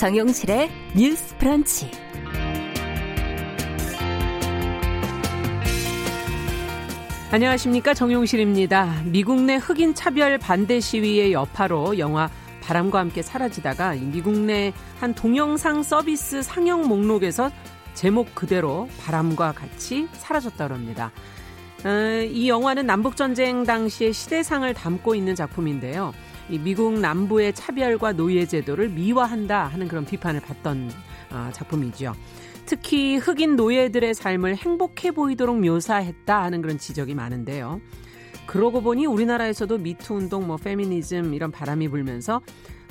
정용실의 뉴스 프런치. 안녕하십니까 정용실입니다. 미국 내 흑인 차별 반대 시위의 여파로 영화 바람과 함께 사라지다가 미국 내 한 동영상 서비스 상영 목록에서 제목 그대로 바람과 같이 사라졌다고 합니다. 어, 이 영화는 남북전쟁 당시의 시대상을 담고 있는 작품인데요. 이 미국 남부의 차별과 노예 제도를 미화한다 하는 그런 비판을 받던 어, 작품이죠. 특히 흑인 노예들의 삶을 행복해 보이도록 묘사했다 하는 그런 지적이 많은데요. 그러고 보니 우리나라에서도 미투 운동, 뭐 페미니즘 이런 바람이 불면서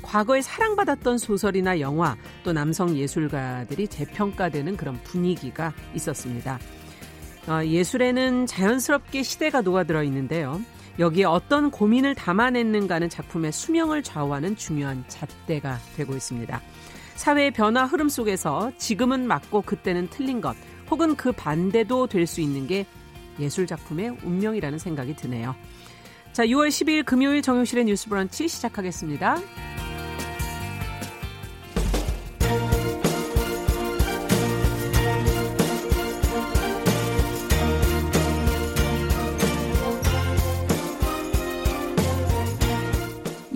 과거에 사랑받았던 소설이나 영화 또 남성 예술가들이 재평가되는 그런 분위기가 있었습니다. 어, 예술에는 자연스럽게 시대가 녹아들어 있는데요. 여기에 어떤 고민을 담아냈는가는 작품의 수명을 좌우하는 중요한 잣대가 되고 있습니다. 사회의 변화 흐름 속에서 지금은 맞고 그때는 틀린 것 혹은 그 반대도 될 수 있는 게 예술 작품의 운명이라는 생각이 드네요. 자, 6월 12일 금요일 정용실의 뉴스 브런치 시작하겠습니다.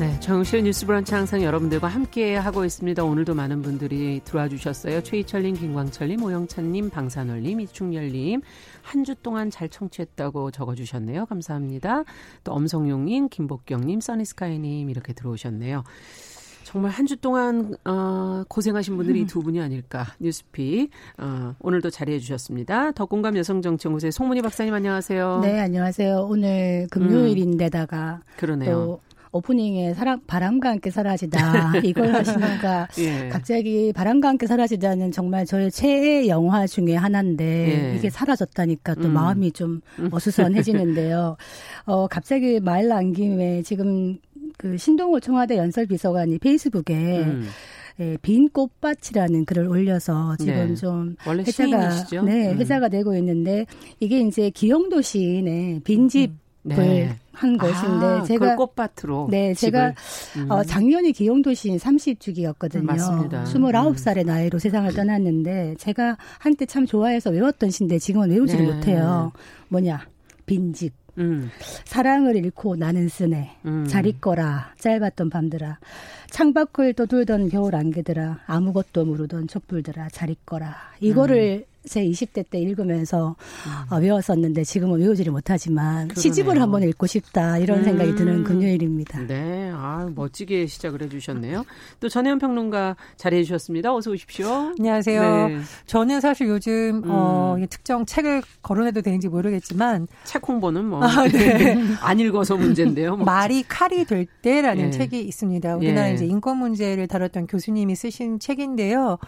네, 정실 뉴스 브런치 항상 여러분들과 함께 하고 있습니다. 오늘도 많은 분들이 들어와 주셨어요. 최희철님, 김광철님, 오영찬님, 방산월님, 이충열님 한 주 동안 잘 청취했다고 적어주셨네요. 감사합니다. 또 엄성용님, 김복경님, 써니스카이님 이렇게 들어오셨네요. 정말 한 주 동안 어, 고생하신 분들이 음. 두 분이 아닐까 뉴스픽 어, 오늘도 자리해 주셨습니다. 덕공감 여성정치연구소의 송문희 박사님 안녕하세요. 네 안녕하세요. 오늘 금요일인데다가 음. 그러네요. 또 오프닝에 사랑 바람과 함께 사라지다 이걸 하시니까 예. 갑자기 바람과 함께 사라지다는 정말 저의 최애 영화 중에 하나인데 예. 이게 사라졌다니까 또 음. 마음이 좀 음. 어수선해지는데요. 어 갑자기 말 나온 김에 지금 그 신동호 청와대 연설 비서관이 페이스북에 음. 예, 빈 꽃밭이라는 글을 올려서 지금 네. 좀 회자가 시인이시죠? 네 음. 회자가 되고 있는데 이게 이제 기영도 시인의 빈집 음. 네. 한 것인데 아, 제가 꽃밭으로 네 제가 음. 어, 작년에 기용도시 30주기였거든요. 맞습니다. 29살의 음. 나이로 세상을 떠났는데 제가 한때 참 좋아해서 외웠던 시인데 지금은 외우지를 네. 못해요. 뭐냐 빈집. 음. 사랑을 잃고 나는 쓰네. 음. 잘 있거라. 짧았던 밤들아. 창밖을 떠돌던 겨울 안개들아. 아무것도 모르던 촛불들아. 잘 있거라. 이거를 음. 제 20대 때 읽으면서 음. 어, 외웠었는데 지금은 외우지를 못하지만 그러네요. 시집을 한번 읽고 싶다 이런 음. 생각이 드는 금요일입니다. 네, 아 멋지게 시작을 해주셨네요. 또 전혜연 평론가 자리해 주셨습니다. 어서 오십시오. 안녕하세요. 네. 저는 사실 요즘 어, 음. 특정 책을 거론해도 되는지 모르겠지만 책 홍보는 뭐안 아, 네. 읽어서 문제인데요. 뭐. 말이 칼이 될 때라는 예. 책이 있습니다. 우리나라 예. 이제 인권 문제를 다뤘던 교수님이 쓰신 책인데요.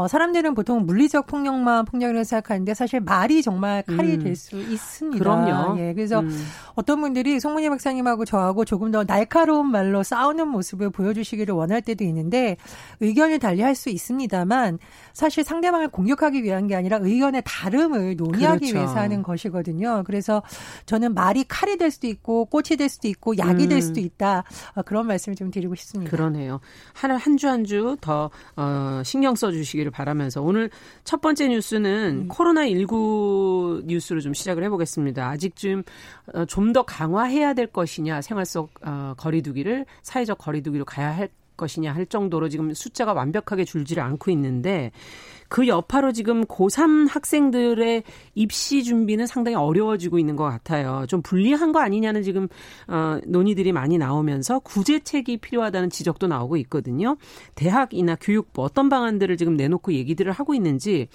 어, 사람들은 보통 물리적 폭력만 폭력이라고 생각하는데 사실 말이 정말 칼이 음. 될수 있습니다. 그럼요. 예, 그래서 음. 어떤 분들이 송문희 박사님하고 저하고 조금 더 날카로운 말로 싸우는 모습을 보여주시기를 원할 때도 있는데 의견을 달리할 수 있습니다만 사실 상대방을 공격하기 위한 게 아니라 의견의 다름을 논의하기 그렇죠. 위해서 하는 것이거든요. 그래서 저는 말이 칼이 될 수도 있고 꽃이 될 수도 있고 약이 음. 될 수도 있다 어, 그런 말씀을 좀 드리고 싶습니다. 그러네요. 한 주 한 주 더 어, 신경 써주시기. 되기를 바라면서 오늘 첫 번째 뉴스는 음. 코로나19 뉴스로 좀 시작을 해보겠습니다. 아직 좀, 어, 좀더 강화해야 될 것이냐, 생활 속, 어, 거리두기를, 사회적 거리두기로 가야 할 것이냐 할 정도로 지금 숫자가 완벽하게 줄지를 않고 있는데 그 여파로 지금 고3 학생들의 입시 준비는 상당히 어려워지고 있는 것 같아요. 좀 불리한 거 아니냐는 지금 어, 논의들이 많이 나오면서 구제책이 필요하다는 지적도 나오고 있거든요. 대학이나 교육부 어떤 방안들을 지금 내놓고 얘기들을 하고 있는지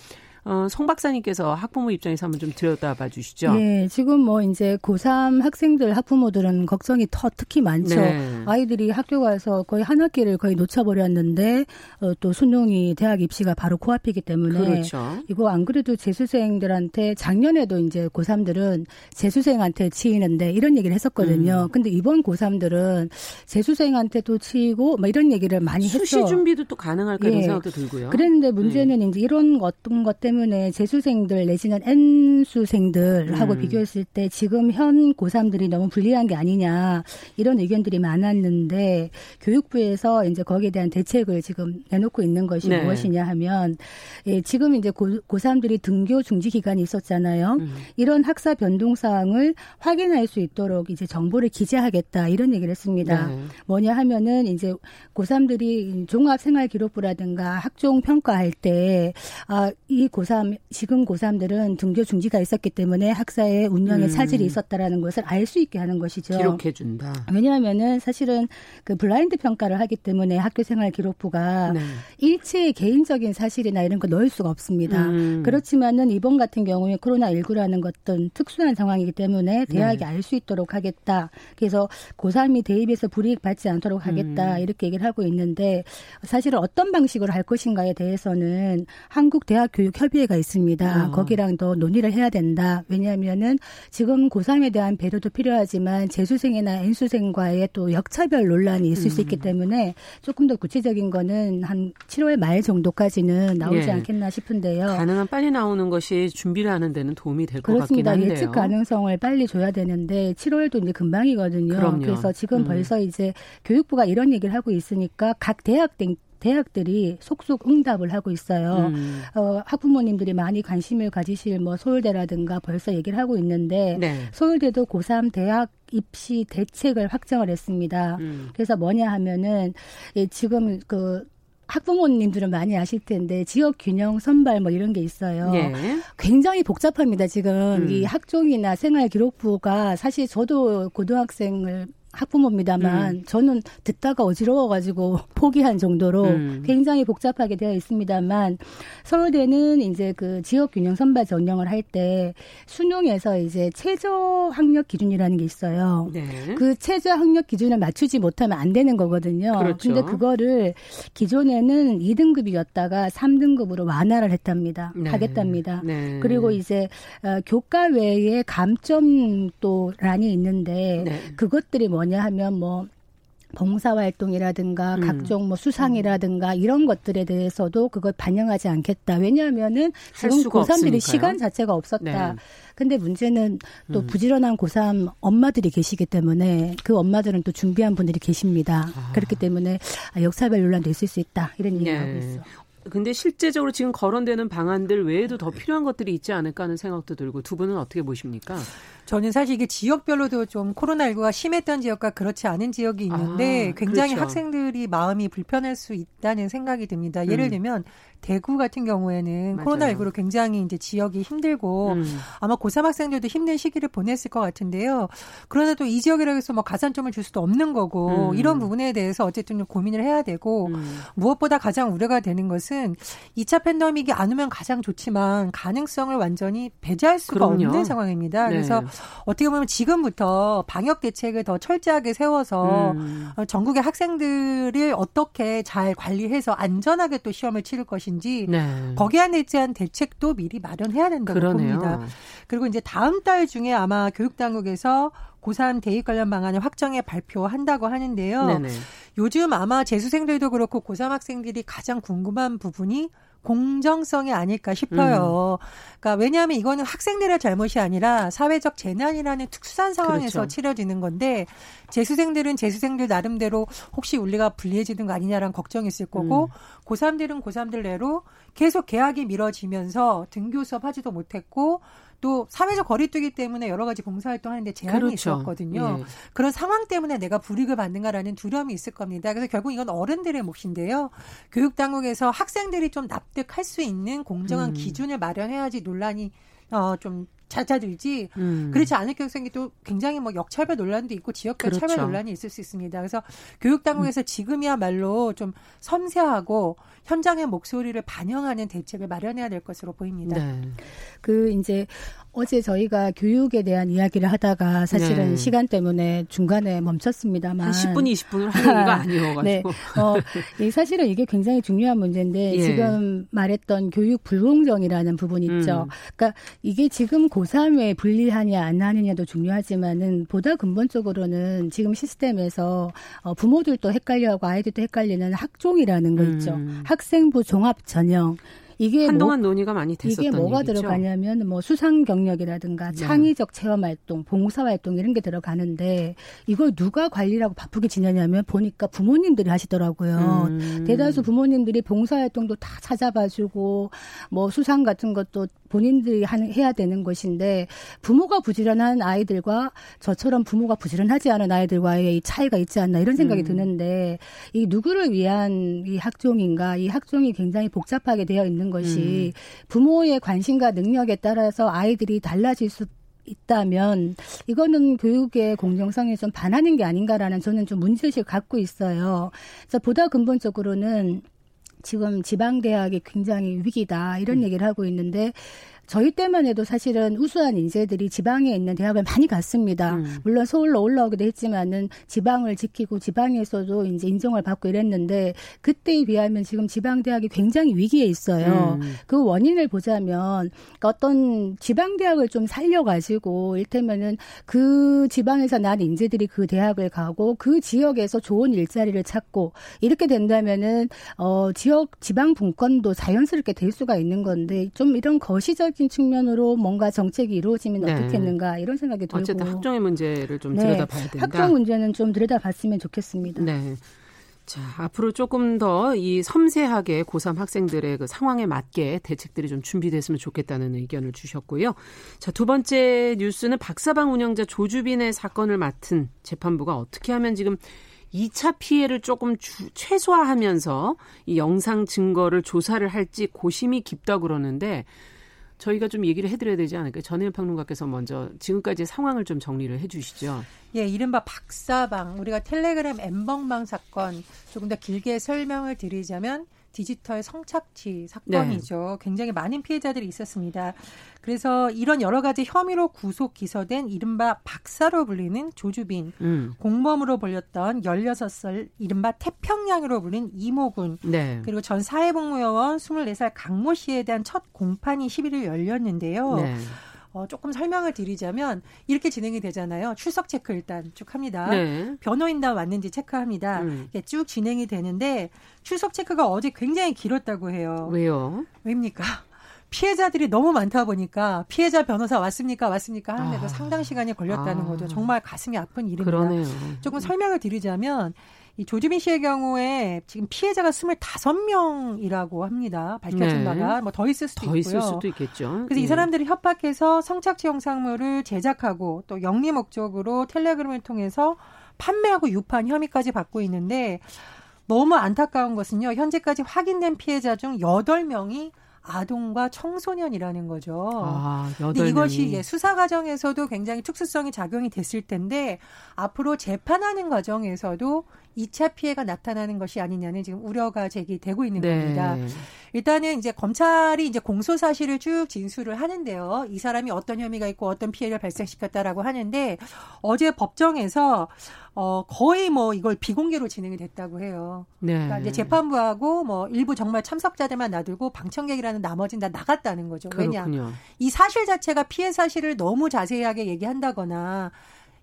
어, 송 박사님께서 학부모 입장에서 한번 좀 들여다봐 주시죠. 네, 지금 뭐 이제 고3 학생들 학부모들은 걱정이 더 특히 많죠. 네. 아이들이 학교 가서 거의 한 학기를 거의 놓쳐버렸는데 어, 또 수능이 대학 입시가 바로 코앞이기 때문에 그렇죠. 이거 안 그래도 재수생들한테 작년에도 이제 고3들은 재수생한테 치이는데 이런 얘기를 했었거든요. 음. 근데 이번 고3들은 재수생한테도 치이고 뭐 이런 얘기를 많이 했어. 수시 준비도 또 가능할까 이런 예. 생각도 들고요. 그랬는데 문제는 네. 이제 이런 어떤 것 때문에 재수생들 내지는 N수생들하고 음. 비교했을 때 지금 현 고3들이 너무 불리한 게 아니냐 이런 의견들이 많았는데 교육부에서 이제 거기에 대한 대책을 지금 내놓고 있는 것이 네. 무엇이냐 하면 예, 지금 이제 고, 고3들이 등교 중지 기간이 있었잖아요. 음. 이런 학사 변동 사항을 확인할 수 있도록 이제 정보를 기재하겠다 이런 얘기를 했습니다. 네. 뭐냐 하면은 이제 고3들이 종합 생활 기록부라든가 학종 평가할 때 아, 이 고3 지금 고3들은 등교 중지가 있었기 때문에 학사의 운영에 음. 차질이 있었다라는 것을 알 수 있게 하는 것이죠. 기록해 준다. 왜냐하면은 사실은 그 블라인드 평가를 하기 때문에 학교 생활 기록부가 네. 일체의 개인적인 사실이나 이런 거 넣을 수가 없습니다. 음. 그렇지만은 이번 같은 경우에 코로나 19라는 것은 특수한 상황이기 때문에 대학이 네. 알수 있도록 하겠다. 그래서 고3이 대입해서 불이익 받지 않도록 하겠다. 음. 이렇게 얘기를 하고 있는데 사실은 어떤 방식으로 할 것인가에 대해서는 한국 대학 교육 협의 회가 있습니다. 어. 거기랑 더 논의를 해야 된다. 왜냐하면은 지금 고3에 대한 배려도 필요하지만 재수생이나 N수생과의 또 역차별 논란이 있을 음. 수 있기 때문에 조금 더 구체적인 거는 한 7월 말 정도까지는 나오지 예. 않겠나 싶은데요. 가능한 빨리 나오는 것이 준비를 하는 데는 도움이 될 것 같긴 한데요. 예측 가능성을 빨리 줘야 되는데 7월도 이제 금방이거든요. 그럼요. 그래서 지금 음. 벌써 이제 교육부가 이런 얘기를 하고 있으니까 각 대학 등 대학들이 속속 응답을 하고 있어요. 음. 어, 학부모님들이 많이 관심을 가지실 뭐 서울대라든가 벌써 얘기를 하고 있는데 네. 서울대도 고3 대학 입시 대책을 확정을 했습니다. 음. 그래서 뭐냐 하면은 예, 지금 그 학부모님들은 많이 아실 텐데 지역 균형 선발 뭐 이런 게 있어요. 예. 굉장히 복잡합니다. 지금 음. 이 학종이나 생활 기록부가 사실 저도 고등학생을 학부모입니다만 음. 저는 듣다가 어지러워가지고 포기한 정도로 음. 굉장히 복잡하게 되어 있습니다만 서울대는 이제 그 지역 균형 선발 전형을 할 때 수능에서 이제 최저 학력 기준이라는 게 있어요. 네. 그 최저 학력 기준을 맞추지 못하면 안 되는 거거든요. 그렇죠. 근데 그거를 기존에는 2등급이었다가 3등급으로 완화를 했답니다. 네. 하겠답니다. 네. 그리고 이제 어, 교과 외에 감점도란이 있는데 네. 그것들이 뭐 뭐냐 하면 뭐 봉사활동이라든가 음. 각종 뭐 수상이라든가 이런 것들에 대해서도 그걸 반영하지 않겠다. 왜냐하면은 지금 고3들이 시간 자체가 없었다. 네. 근데 문제는 또 음. 부지런한 고3 엄마들이 계시기 때문에 그 엄마들은 또 준비한 분들이 계십니다. 아. 그렇기 때문에 아, 역사별 논란도 있을 수 있다. 이런 얘기를 네. 하고 있어. 근데 실제적으로 지금 거론되는 방안들 외에도 더 필요한 것들이 있지 않을까 하는 생각도 들고 두 분은 어떻게 보십니까? 저는 사실 이게 지역별로도 좀 코로나19가 심했던 지역과 그렇지 않은 지역이 있는데 아, 굉장히 그렇죠. 학생들이 마음이 불편할 수 있다는 생각이 듭니다. 예를 음. 들면 대구 같은 경우에는 코로나19로 굉장히 이제 지역이 힘들고 음. 아마 고3 학생들도 힘든 시기를 보냈을 것 같은데요. 그러나 또 이 지역이라고 해서 뭐 가산점을 줄 수도 없는 거고 음. 이런 부분에 대해서 어쨌든 고민을 해야 되고 음. 무엇보다 가장 우려가 되는 것은 2차 팬데믹이 안 오면 가장 좋지만 가능성을 완전히 배제할 수가 그럼요. 없는 상황입니다. 네. 그래서 어떻게 보면 지금부터 방역 대책을 더 철저하게 세워서 음. 어, 전국의 학생들을 어떻게 잘 관리해서 안전하게 또 시험을 치를 것인지 것인지 네. 거기에 대한 대책도 미리 마련해야 된다고 그러네요. 봅니다. 그리고 이제 다음 달 중에 아마 교육당국에서 고3 대입 관련 방안을 확정해 발표한다고 하는데요. 네네. 요즘 아마 재수생들도 그렇고 고3 학생들이 가장 궁금한 부분이 공정성이 아닐까 싶어요. 음. 그러니까 왜냐하면 이거는 학생들의 잘못이 아니라 사회적 재난이라는 특수한 상황에서 그렇죠. 치러지는 건데 재수생들은 재수생들 나름대로 혹시 우리가 불리해지는 거 아니냐라는 걱정이 있을 거고 음. 고3들은 고3들 내로 계속 계약이 미뤄지면서 등교 수업 하지도 못했고 또 사회적 거리두기 때문에 여러 가지 봉사활동 하는데 제한이 그렇죠. 있었거든요. 예. 그런 상황 때문에 내가 불이익을 받는가라는 두려움이 있을 겁니다. 그래서 결국 이건 어른들의 몫인데요. 교육 당국에서 학생들이 좀 납득할 수 있는 공정한 음. 기준을 마련해야지 논란이 어, 좀 잦아들지 음. 그렇지 않을 경우에 또 굉장히 뭐 역차별 논란도 있고 지역별 그렇죠. 차별 논란이 있을 수 있습니다. 그래서 교육 당국에서 음. 지금이야말로 좀 섬세하고 현장의 목소리를 반영하는 대책을 마련해야 될 것으로 보입니다. 네. 그 이제 어제 저희가 교육에 대한 이야기를 하다가 사실은 네. 시간 때문에 중간에 멈췄습니다만 한 10분 20분을 하는 거 아니어가지고 네. 어, 사실은 이게 굉장히 중요한 문제인데 예. 지금 말했던 교육 불공정이라는 부분 있죠. 음. 그러니까 이게 지금 고3에 분리하냐 안 하느냐도 중요하지만은 보다 근본적으로는 지금 시스템에서 어, 부모들도 헷갈려하고 아이들도 헷갈리는 학종이라는 거 있죠. 음. 학생부 종합 전형 이게 한동안 뭐, 논의가 많이 됐었던 이게 뭐가 얘기죠? 들어가냐면 뭐 수상 경력이라든가 네. 창의적 체험 활동, 봉사 활동 이런 게 들어가는데 이걸 누가 관리라고 바쁘게 지내냐면 보니까 부모님들이 하시더라고요. 음. 대다수 부모님들이 봉사 활동도 다 찾아봐 주고 뭐 수상 같은 것도 본인들이 하는, 해야 되는 것인데 부모가 부지런한 아이들과 저처럼 부모가 부지런하지 않은 아이들과의 이 차이가 있지 않나 이런 생각이 음. 드는데 이 누구를 위한 이 학종인가 이 학종이 굉장히 복잡하게 되어 있는 것이 음. 부모의 관심과 능력에 따라서 아이들이 달라질 수 있다면 이거는 교육의 공정성에 좀 반하는 게 아닌가라는 저는 좀 문제의식을 갖고 있어요. 그래서 보다 근본적으로는 지금 지방 대학이 굉장히 위기다 이런 음. 얘기를 하고 있는데 저희 때만 해도 사실은 우수한 인재들이 지방에 있는 대학을 많이 갔습니다. 음. 물론 서울로 올라오기도 했지만은 지방을 지키고 지방에서도 이제 인정을 받고 이랬는데 그때에 비하면 지금 지방 대학이 굉장히 위기에 있어요. 음. 그 원인을 보자면 그러니까 어떤 지방 대학을 좀 살려가지고 일테면은 그 지방에서 난 인재들이 그 대학을 가고 그 지역에서 좋은 일자리를 찾고 이렇게 된다면은 어 지역 지방 분권도 자연스럽게 될 수가 있는 건데 좀 이런 거시적 경제적인 측면으로 뭔가 정책이 이루어지면 네. 어떻겠는가 이런 생각이 들고 어쨌든 학종의 문제를 좀 네. 들여다봐야 된다. 학종 문제는 좀 들여다봤으면 좋겠습니다. 네. 자, 앞으로 조금 더 이 섬세하게 고3 학생들의 그 상황에 맞게 대책들이 좀 준비됐으면 좋겠다는 의견을 주셨고요. 자, 두 번째 뉴스는 박사방 운영자 조주빈의 사건을 맡은 재판부가 어떻게 하면 지금 2차 피해를 조금 주, 최소화하면서 이 영상 증거를 조사를 할지 고심이 깊다 그러는데 저희가 좀 얘기를 해드려야 되지 않을까요? 전혜연 평론가께서 먼저 지금까지 상황을 좀 정리를 해주시죠. 예, 이른바 박사방 우리가 텔레그램 엠벙방 사건 조금 더 길게 설명을 드리자면 디지털 성착취 사건이죠. 네. 굉장히 많은 피해자들이 있었습니다. 그래서 이런 여러 가지 혐의로 구속 기소된 이른바 박사로 불리는 조주빈, 음. 공범으로 불렸던 16살 이른바 태평양으로 불린 이모군, 네. 그리고 전 사회복무요원 24살 강모 씨에 대한 첫 공판이 11일 열렸는데요. 네. 어, 조금 설명을 드리자면 이렇게 진행이 되잖아요. 출석 체크 일단 쭉 합니다. 네. 변호인단 왔는지 체크합니다. 음. 쭉 진행이 되는데 출석 체크가 어제 굉장히 길었다고 해요. 왜요? 왜입니까? 피해자들이 너무 많다 보니까 피해자 변호사 왔습니까 왔습니까 하는데도 아. 상당 시간이 걸렸다는 아. 거죠. 정말 가슴이 아픈 일입니다. 그러네요. 조금 설명을 드리자면 이 조주빈 씨의 경우에 지금 피해자가 25명이라고 합니다. 밝혀진 네. 바가 뭐 더 있을 수도 더 있고요. 있을 수도 있겠죠. 그래서 네. 이 사람들이 협박해서 성착취 영상물을 제작하고 또 영리 목적으로 텔레그램을 통해서 판매하고 유판 혐의까지 받고 있는데 너무 안타까운 것은요. 현재까지 확인된 피해자 중 8명이 아동과 청소년이라는 거죠. 아, 이것이 예, 수사 과정에서도 굉장히 특수성이 작용이 됐을 텐데 앞으로 재판하는 과정에서도 2차 피해가 나타나는 것이 아니냐는 지금 우려가 제기되고 있는 네. 겁니다. 일단은 이제 검찰이 이제 공소 사실을 쭉 진술을 하는데요. 이 사람이 어떤 혐의가 있고 어떤 피해를 발생시켰다라고 하는데 어제 법정에서 어 거의 뭐 이걸 비공개로 진행이 됐다고 해요. 네. 그러니까 이제 재판부하고 뭐 일부 정말 참석자들만 놔두고 방청객이라는 나머지는 다 나갔다는 거죠. 왜냐? 이 사실 자체가 피해 사실을 너무 자세하게 얘기한다거나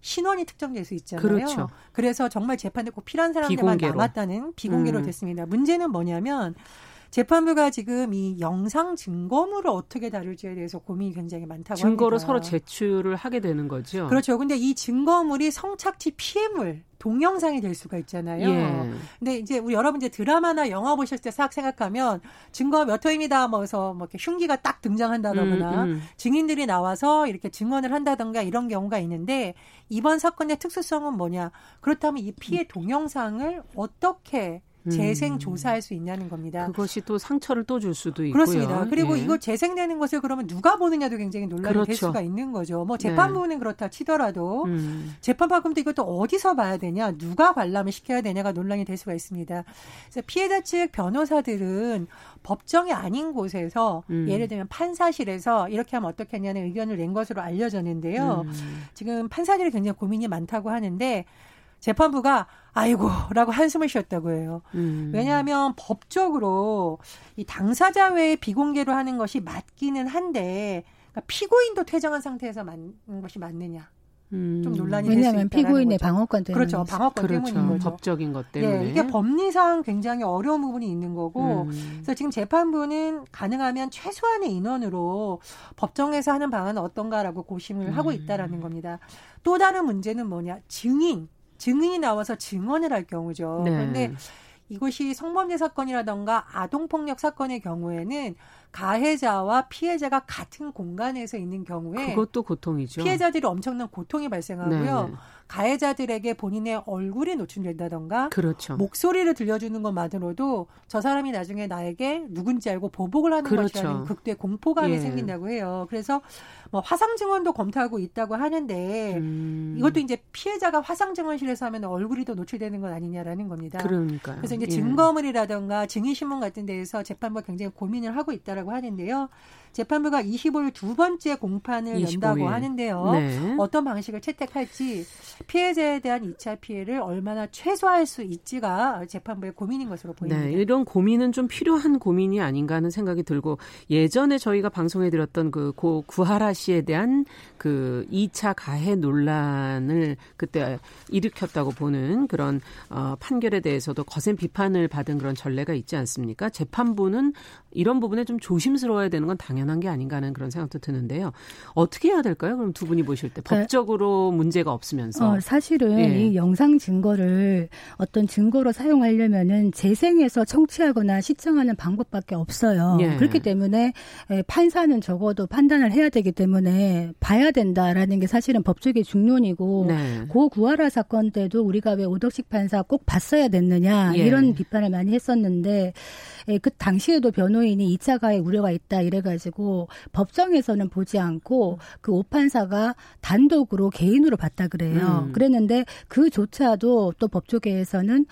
신원이 특정될 수 있잖아요. 그렇죠. 그래서 정말 재판에 꼭 필요한 사람들만 비공개로. 남았다는 비공개로 음. 됐습니다. 문제는 뭐냐면 재판부가 지금 이 영상 증거물을 어떻게 다룰지에 대해서 고민이 굉장히 많다고 증거를 합니다. 서로 제출을 하게 되는 거죠. 그렇죠. 근데 이 증거물이 성착취 피해물 동영상이 될 수가 있잖아요. 예. 근데 이제 우리 여러분 이제 드라마나 영화 보실 때 싹 생각하면 증거 몇 호입니다. 뭐서 뭐 이렇게 흉기가 딱 등장한다거나 음, 음. 증인들이 나와서 이렇게 증언을 한다던가 이런 경우가 있는데 이번 사건의 특수성은 뭐냐? 그렇다면 이 피해 동영상을 어떻게 재생 조사할 수 있냐는 겁니다. 그것이 또 상처를 또 줄 수도 있고요. 그렇습니다. 그리고 예. 이거 재생되는 것을 그러면 누가 보느냐도 굉장히 논란이 그렇죠. 될 수가 있는 거죠. 뭐 재판부는 네. 그렇다 치더라도 음. 재판받금도 이것도 어디서 봐야 되냐, 누가 관람을 시켜야 되냐가 논란이 될 수가 있습니다. 그래서 피해자 측 변호사들은 법정이 아닌 곳에서 음. 예를 들면 판사실에서 이렇게 하면 어떻겠냐는 의견을 낸 것으로 알려졌는데요. 음. 지금 판사들이 굉장히 고민이 많다고 하는데 재판부가 아이고라고 한숨을 쉬었다고 해요. 음. 왜냐하면 법적으로 이 당사자 외에 비공개로 하는 것이 맞기는 한데 그러니까 피고인도 퇴정한 상태에서 맞는 것이 맞느냐. 음. 좀 논란이 왜냐하면 피고인의 거죠. 방어권 때문에 그렇죠 방어권 그렇죠. 때문인 거죠 법적인 것 때문에 네, 이게 법리상 굉장히 어려운 부분이 있는 거고 음. 그래서 지금 재판부는 가능하면 최소한의 인원으로 법정에서 하는 방안은 어떤가라고 고심을 음. 하고 있다라는 겁니다 또 다른 문제는 뭐냐 증인 증인이 나와서 증언을 할 경우죠. 네. 그런데 이것이 성범죄 사건이라던가 아동폭력 사건의 경우에는 가해자와 피해자가 같은 공간에서 있는 경우에 그것도 고통이죠. 피해자들이 엄청난 고통이 발생하고요. 네. 가해자들에게 본인의 얼굴이 노출된다던가 그렇죠. 목소리를 들려주는 것만으로도 저 사람이 나중에 나에게 누군지 알고 보복을 하는 그렇죠. 것이라는 극도의 공포감이 예. 생긴다고 해요. 그래서 뭐 화상 증언도 검토하고 있다고 하는데 음. 이것도 이제 피해자가 화상 증언실에서 하면 얼굴이 더 노출되는 건 아니냐라는 겁니다. 그러니까 그래서 이제 예. 증거물이라던가 증인 신문 같은 데에서 재판부가 굉장히 고민을 하고 있다라고 하는데요. 재판부가 25일 두 번째 공판을 25일. 연다고 하는데요. 네. 어떤 방식을 채택할지 피해자에 대한 2차 피해를 얼마나 최소화할 수 있지가 재판부의 고민인 것으로 보입니다. 네, 이런 고민은 좀 필요한 고민이 아닌가 하는 생각이 들고 예전에 저희가 방송해 드렸던 그 고 구하라 씨에 대한 그 2차 가해 논란을 그때 일으켰다고 보는 그런 어 판결에 대해서도 거센 비판을 받은 그런 전례가 있지 않습니까? 재판부는 이런 부분에 좀 조심스러워야 되는 건 당연 한 게 아닌가 하는 그런 생각도 드는데요. 어떻게 해야 될까요? 그럼 두 분이 보실 때그 법적으로 문제가 없으면서 어, 사실은 예. 이 영상 증거를 어떤 증거로 사용하려면은 재생해서 청취하거나 시청하는 방법밖에 없어요. 예. 그렇기 때문에 판사는 적어도 판단을 해야 되기 때문에 봐야 된다라는 게 사실은 법적인 중론이고 네. 고 구하라 사건 때도 우리가 왜 오덕식 판사 꼭 봤어야 됐느냐 예. 이런 비판을 많이 했었는데 그 당시에도 변호인이 2차 가해 우려가 있다 이래가지고 법정에서는 보지 않고 그 오판사가 단독으로 개인으로 봤다 그래요. 음. 그랬는데 그조차도 또 법조계에서는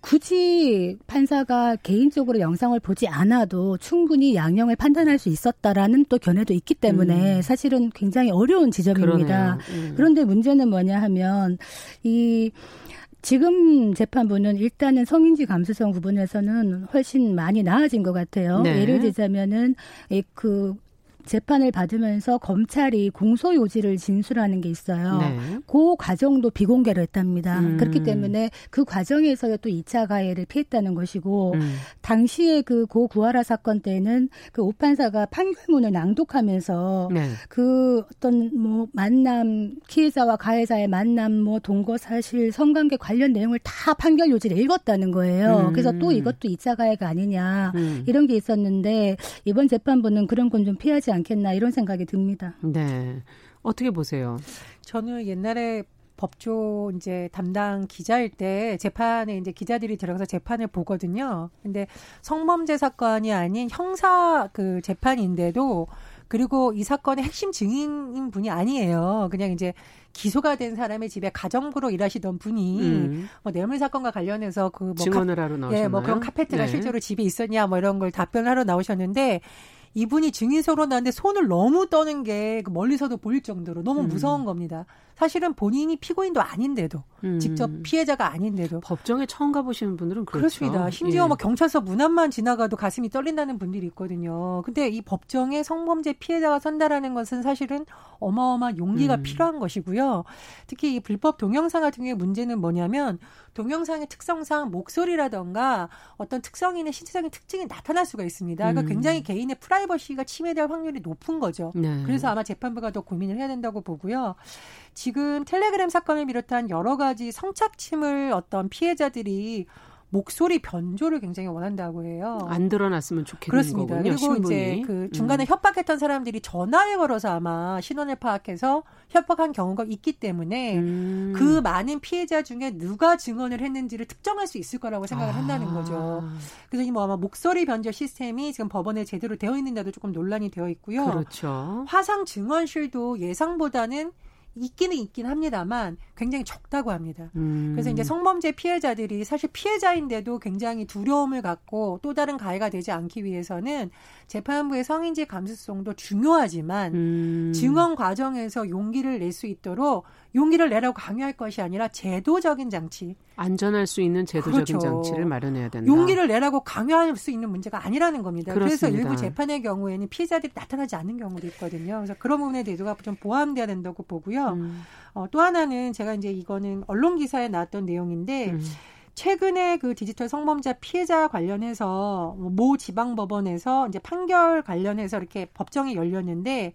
굳이 판사가 개인적으로 영상을 보지 않아도 충분히 양형을 판단할 수 있었다라는 또 견해도 있기 때문에 음. 사실은 굉장히 어려운 지점입니다. 음. 그런데 문제는 뭐냐 하면 이 지금 재판부는 일단은 성인지 감수성 부분에서는 훨씬 많이 나아진 것 같아요. 네. 예를 들자면은 그 재판을 받으면서 검찰이 공소 요지를 진술하는 게 있어요. 네. 그 과정도 비공개로 했답니다. 음. 그렇기 때문에 그 과정에서 또 2차 가해를 피했다는 것이고 음. 당시에 그 고 구하라 사건 때는 그 오판사가 판결문을 낭독하면서 네. 그 어떤 뭐 만남 피해자와 가해자의 만남 뭐 동거 사실 성관계 관련 내용을 다 판결 요지를 읽었다는 거예요. 음. 그래서 또 이것도 2차 가해가 아니냐 음. 이런 게 있었는데 이번 재판부는 그런 건 좀 피하지 않겠나 이런 생각이 듭니다. 네. 어떻게 보세요? 저는 옛날에 법조 이제 담당 기자일 때 재판에 이제 기자들이 들어가서 재판을 보거든요. 근데 성범죄 사건이 아닌 형사 그 재판인데도 그리고 이 사건의 핵심 증인인 분이 아니에요. 그냥 이제 기소가 된 사람의 집에 가정부로 일하시던 분이 음. 뭐 뇌물 사건과 관련해서 그뭐 증언을 하러 나오셨나요? 예, 뭐 그런 카페트가 네. 실제로 집에 있었냐 뭐 이런 걸 답변하러 나오셨는데 이분이 증인서로 나는데 손을 너무 떠는 게그 멀리서도 보일 정도로 너무 음. 무서운 겁니다. 사실은 본인이 피고인도 아닌데도 음. 직접 피해자가 아닌데도 법정에 처음 가보시는 분들은 그렇죠. 그렇습니다. 심지어 예. 뭐 경찰서 문 앞만 지나가도 가슴이 떨린다는 분들이 있거든요. 근데 이 법정에 성범죄 피해자가 선다라는 것은 사실은 어마어마한 용기가 음. 필요한 것이고요. 특히 이 불법 동영상 같은 경우에 문제는 뭐냐면 동영상의 특성상 목소리라던가 어떤 특성인의 신체적인 특징이 나타날 수가 있습니다. 그러니까 음. 굉장히 개인의 프라이버시가 침해될 확률이 높은 거죠. 네. 그래서 아마 재판부가 더 고민을 해야 된다고 보고요. 지금 텔레그램 사건을 비롯한 여러 가지 성착취물 어떤 피해자들이 목소리 변조를 굉장히 원한다고 해요. 안 드러났으면 좋겠는 그렇습니다. 거군요. 그리고 신분이. 이제 그 중간에 음. 협박했던 사람들이 전화를 걸어서 아마 신원을 파악해서 협박한 경우가 있기 때문에 음. 그 많은 피해자 중에 누가 증언을 했는지를 특정할 수 있을 거라고 생각을 아. 한다는 거죠. 그래서 뭐 아마 목소리 변조 시스템이 지금 법원에 제대로 되어 있는데도 조금 논란이 되어 있고요. 그렇죠. 화상 증언실도 예상보다는 있기는 있긴 합니다만 굉장히 적다고 합니다. 음. 그래서 이제 성범죄 피해자들이 사실 피해자인데도 굉장히 두려움을 갖고 또 다른 가해가 되지 않기 위해서는 재판부의 성인지 감수성도 중요하지만 음. 증언 과정에서 용기를 낼 수 있도록 용기를 내라고 강요할 것이 아니라 제도적인 장치. 안전할 수 있는 제도적인 그렇죠. 장치를 마련해야 된다. 용기를 내라고 강요할 수 있는 문제가 아니라는 겁니다. 그렇습니다. 그래서 일부 재판의 경우에는 피해자들이 나타나지 않는 경우도 있거든요. 그래서 그런 부분에 대해서가 좀 보완돼야 된다고 보고요. 음. 어, 또 하나는 제가 이제 이거는 언론 기사에 나왔던 내용인데 음. 최근에 그 디지털 성범죄 피해자 관련해서 모 지방법원에서 이제 판결 관련해서 이렇게 법정이 열렸는데 어,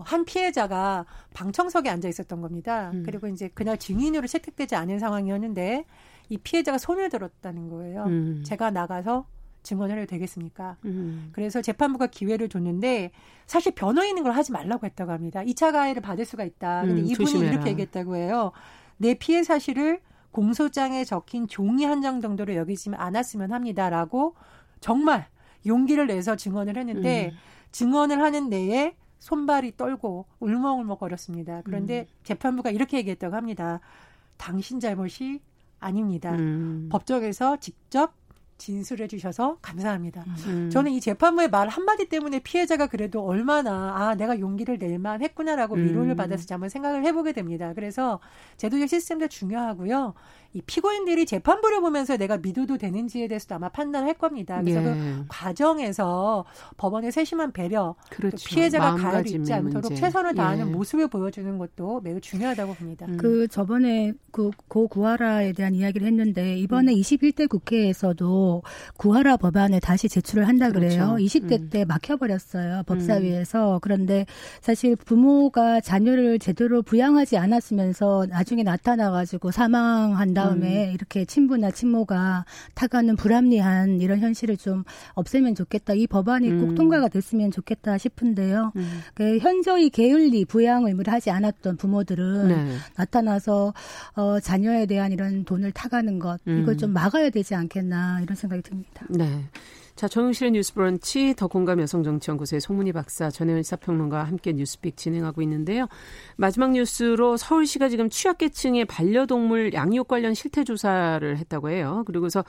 한 피해자가 방청석에 앉아 있었던 겁니다. 음. 그리고 이제 그날 증인으로 채택되지 않은 상황이었는데 이 피해자가 손을 들었다는 거예요. 음. 제가 나가서 증언을 해도 되겠습니까? 음. 그래서 재판부가 기회를 줬는데 사실 변호인은 걸 하지 말라고 했다고 합니다. 2차 가해를 받을 수가 있다. 근데 음, 이분이 조심해라. 이렇게 얘기했다고 해요. 내 피해 사실을 공소장에 적힌 종이 한 장 정도로 여기지 않았으면 합니다라고 정말 용기를 내서 증언을 했는데 음. 증언을 하는 내에 손발이 떨고 울먹울먹거렸습니다. 그런데 음. 재판부가 이렇게 얘기했다고 합니다. 당신 잘못이 아닙니다. 음. 법정에서 직접 진술해 주셔서 감사합니다. 음. 저는 이 재판부의 말 한마디 때문에 피해자가 그래도 얼마나 아 내가 용기를 낼만 했구나라고 위로를 음. 받았을지 한번 생각을 해보게 됩니다. 그래서 제도적 시스템도 중요하고요. 이 피고인들이 재판부를 보면서 내가 믿어도 되는지에 대해서도 아마 판단할 겁니다. 그래서 그 예. 그 과정에서 법원의 세심한 배려, 그렇죠. 피해자가 가해를 입지 않도록 문제. 최선을 다하는 예. 모습을 보여주는 것도 매우 중요하다고 봅니다. 음. 그 저번에 그 고 구하라에 대한 이야기를 했는데 이번에 음. 21대 국회에서도 구하라 법안을 다시 제출을 한다 그래요. 그렇죠. 20대 음. 때 막혀버렸어요 법사위에서. 음. 그런데 사실 부모가 자녀를 제대로 부양하지 않았으면서 나중에 나타나가지고 사망한다. 다음에 음. 이렇게 친부나 친모가 타가는 불합리한 이런 현실을 좀 없애면 좋겠다. 이 법안이 음. 꼭 통과가 됐으면 좋겠다 싶은데요. 음. 그 현저히 게을리 부양 의무를 하지 않았던 부모들은 네. 나타나서 어, 자녀에 대한 이런 돈을 타가는 것 이걸 음. 좀 막아야 되지 않겠나 이런 생각이 듭니다. 네. 자, 정용실의 뉴스 브런치 더 공감 여성정치연구소의 송문희 박사 전혜원 시사평론가와 함께 뉴스픽 진행하고 있는데요. 마지막 뉴스로 서울시가 지금 취약계층의 반려동물 양육 관련 실태 조사를 했다고 해요. 그리고서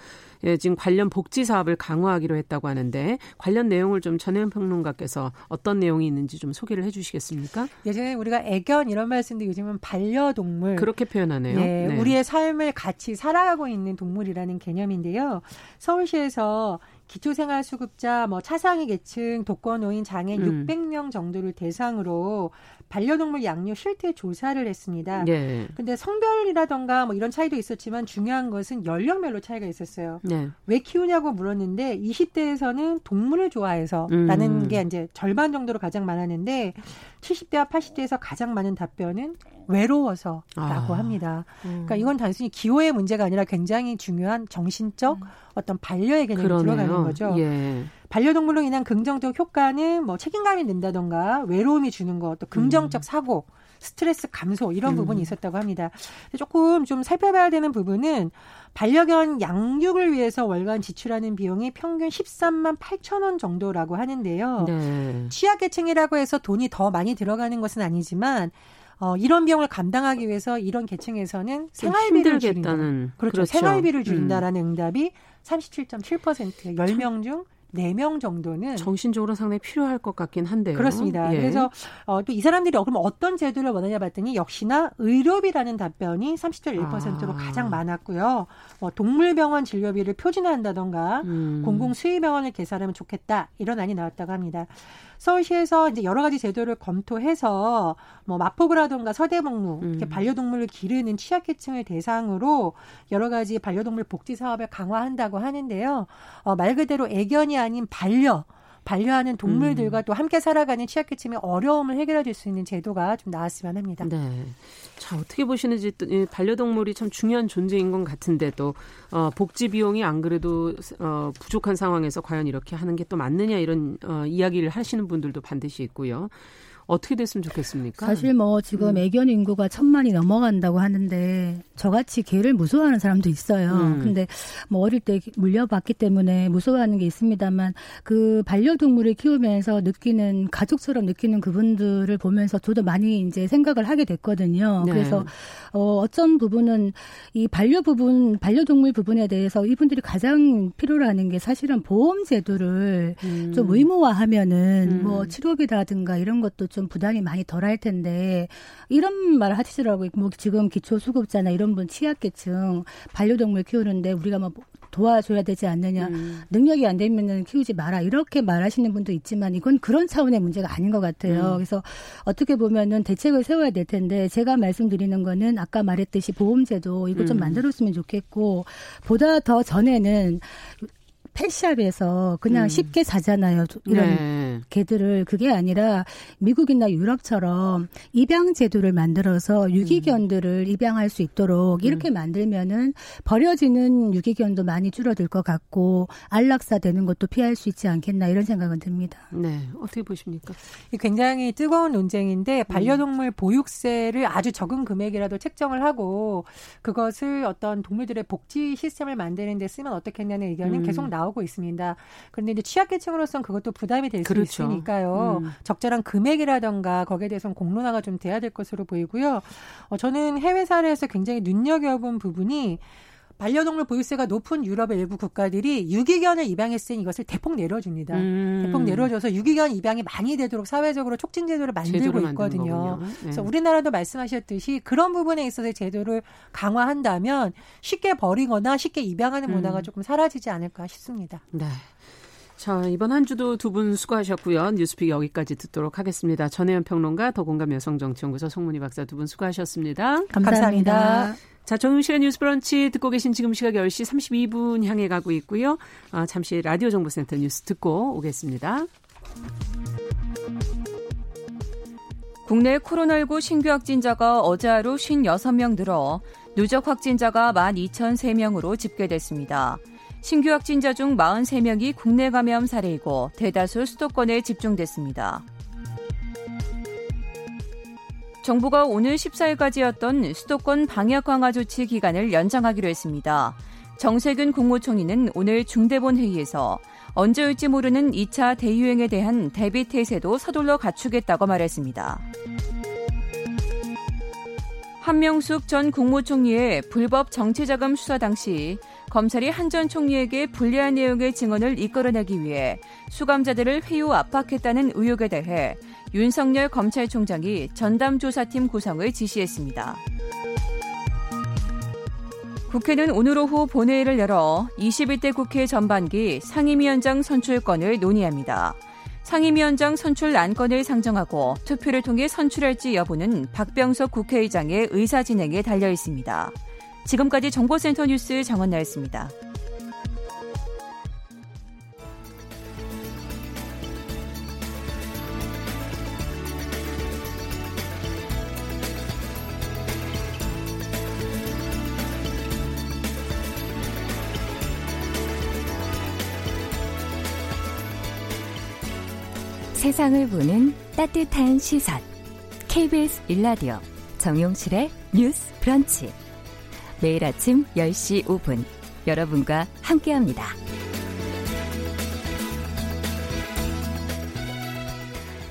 예, 지금 관련 복지 사업을 강화하기로 했다고 하는데 관련 내용을 좀 전혜원 평론가께서 어떤 내용이 있는지 좀 소개를 해 주시겠습니까? 예전에 우리가 애견 이런 말씀도 요즘은 반려동물 그렇게 표현하네요. 네, 네. 우리의 삶을 같이 살아가고 있는 동물이라는 개념인데요. 서울시에서 기초생활수급자, 뭐 차상위 계층, 독거노인, 장애인 음. 600명 정도를 대상으로 반려동물 양육 실태 조사를 했습니다. 네. 근데 성별이라던가 뭐 이런 차이도 있었지만 중요한 것은 연령별로 차이가 있었어요. 네. 왜 키우냐고 물었는데 20대에서는 동물을 좋아해서라는 음. 게 이제 절반 정도로 가장 많았는데 70대와 80대에서 가장 많은 답변은 외로워서라고 아. 합니다. 음. 그러니까 이건 단순히 기호의 문제가 아니라 굉장히 중요한 정신적 음. 어떤 반려의 개념이 그러네요. 들어가는 거죠. 예. 반려동물로 인한 긍정적 효과는 뭐 책임감이 는다던가 외로움이 주는 것, 또 긍정적 음. 사고, 스트레스 감소 이런 음. 부분이 있었다고 합니다. 조금 좀 살펴봐야 되는 부분은 반려견 양육을 위해서 월간 지출하는 비용이 평균 13만 8천 원 정도라고 하는데요. 네. 취약계층이라고 해서 돈이 더 많이 들어가는 것은 아니지만 어, 이런 비용을 감당하기 위해서 이런 계층에서는 생활비를 줄인다는 그렇죠. 그렇죠. 생활비를 줄인다라는 음. 응답이 37.7% 10명 중 4명 정도는 정신적으로 상당히 필요할 것 같긴 한데요. 그렇습니다. 예. 그래서 어, 또 이 사람들이 그럼 어떤 제도를 원하냐 봤더니 역시나 의료비라는 답변이 30.1%로 아. 가장 많았고요. 뭐 동물병원 진료비를 표준화한다던가 음. 공공수의병원을 개설하면 좋겠다 이런 안이 나왔다고 합니다. 서울시에서 이제 여러 가지 제도를 검토해서 뭐 마포구라든가 서대목로 음. 이렇게 반려동물을 기르는 취약계층을 대상으로 여러 가지 반려동물 복지 사업을 강화한다고 하는데요. 어, 말 그대로 애견이 아닌 반려 반려하는 동물들과 음. 또 함께 살아가는 취약계층의 어려움을 해결해 줄 수 있는 제도가 좀 나왔으면 합니다. 네. 자, 어떻게 보시는지 반려동물이 참 중요한 존재인 것 같은데도 어, 복지 비용이 안 그래도 어, 부족한 상황에서 과연 이렇게 하는 게 또 맞느냐 이런 어, 이야기를 하시는 분들도 반드시 있고요. 어떻게 됐으면 좋겠습니까? 사실 뭐 지금 음. 애견 인구가 천만이 넘어간다고 하는데 저같이 개를 무서워하는 사람도 있어요. 음. 근데 뭐 어릴 때 물려봤기 때문에 무서워하는 게 있습니다만 그 반려동물을 키우면서 느끼는 가족처럼 느끼는 그분들을 보면서 저도 많이 이제 생각을 하게 됐거든요. 네. 그래서 어 어떤 부분은 이 반려 부분 반려동물 부분에 대해서 이분들이 가장 필요로 하는 게 사실은 보험 제도를 음. 좀 의무화하면은 뭐 음. 치료비라든가 이런 것도 좀 부담이 많이 덜할 텐데 이런 말을 하시더라고요. 뭐 지금 기초 수급자나 이런 분 취약계층 반려동물 키우는데 우리가 뭐 도와줘야 되지 않느냐. 음. 능력이 안 되면은 키우지 마라. 이렇게 말하시는 분도 있지만 이건 그런 차원의 문제가 아닌 것 같아요. 음. 그래서 어떻게 보면은 대책을 세워야 될 텐데 제가 말씀드리는 거는 아까 말했듯이 보험제도 이거 좀 음. 만들었으면 좋겠고 보다 더 전에는 펫샵에서 그냥 음. 쉽게 사잖아요. 이런 네. 개들을 그게 아니라 미국이나 유럽처럼 입양 제도를 만들어서 유기견들을 음. 입양할 수 있도록 이렇게 음. 만들면은 버려지는 유기견도 많이 줄어들 것 같고 안락사 되는 것도 피할 수 있지 않겠나 이런 생각은 듭니다. 네, 어떻게 보십니까? 굉장히 뜨거운 논쟁인데 음. 반려동물 보육세를 아주 적은 금액이라도 책정을 하고 그것을 어떤 동물들의 복지 시스템을 만드는 데 쓰면 어떻겠냐는 의견은 음. 계속 나오고 나오고 있습니다. 그런데 이제 취약계층으로서는 그것도 부담이 될수 그렇죠. 있으니까요. 음. 적절한 금액이라던가 거기에 대해서는 공론화가 좀 돼야 될 것으로 보이고요. 어, 저는 해외 사례에서 굉장히 눈여겨본 부분이 반려동물 보유세가 높은 유럽의 일부 국가들이 유기견을 입양했으니 이것을 대폭 내려줍니다. 음. 대폭 내려줘서 유기견 입양이 많이 되도록 사회적으로 촉진 제도를 만들고 있거든요. 네. 그래서 우리나라도 말씀하셨듯이 그런 부분에 있어서 제도를 강화한다면 쉽게 버리거나 쉽게 입양하는 음. 문화가 음. 조금 사라지지 않을까 싶습니다. 네. 자, 이번 한 주도 두 분 수고하셨고요. 뉴스픽 여기까지 듣도록 하겠습니다. 전혜연 평론가, 더공감 여성정치연구소 송문희 박사 두 분 수고하셨습니다. 감사합니다. 감사합니다. 자, 정용실의 뉴스 브런치 듣고 계신 지금 시각 10시 32분 향해 가고 있고요. 아, 잠시 라디오 정보센터 뉴스 듣고 오겠습니다. 국내 코로나19 신규 확진자가 어제 하루 56명 늘어 누적 확진자가 12,003명으로 집계됐습니다. 신규 확진자 중 43명이 국내 감염 사례이고 대다수 수도권에 집중됐습니다. 정부가 오늘 14일까지였던 수도권 방역 강화 조치 기간을 연장하기로 했습니다. 정세균 국무총리는 오늘 중대본 회의에서 언제 올지 모르는 2차 대유행에 대한 대비 태세도 서둘러 갖추겠다고 말했습니다. 한명숙 전 국무총리의 불법 정치자금 수사 당시 검찰이 한 전 총리에게 불리한 내용의 증언을 이끌어내기 위해 수감자들을 회유 압박했다는 의혹에 대해 윤석열 검찰총장이 전담조사팀 구성을 지시했습니다. 국회는 오늘 오후 본회의를 열어 21대 국회 전반기 상임위원장 선출권을 논의합니다. 상임위원장 선출 안건을 상정하고 투표를 통해 선출할지 여부는 박병석 국회의장의 의사 진행에 달려 있습니다. 지금까지 정보센터 뉴스 정원나였습니다. 세상을 보는 따뜻한 시선. KBS 일라디오 정용실의 뉴스 브런치. 매일 아침 10시 5분 여러분과 함께합니다.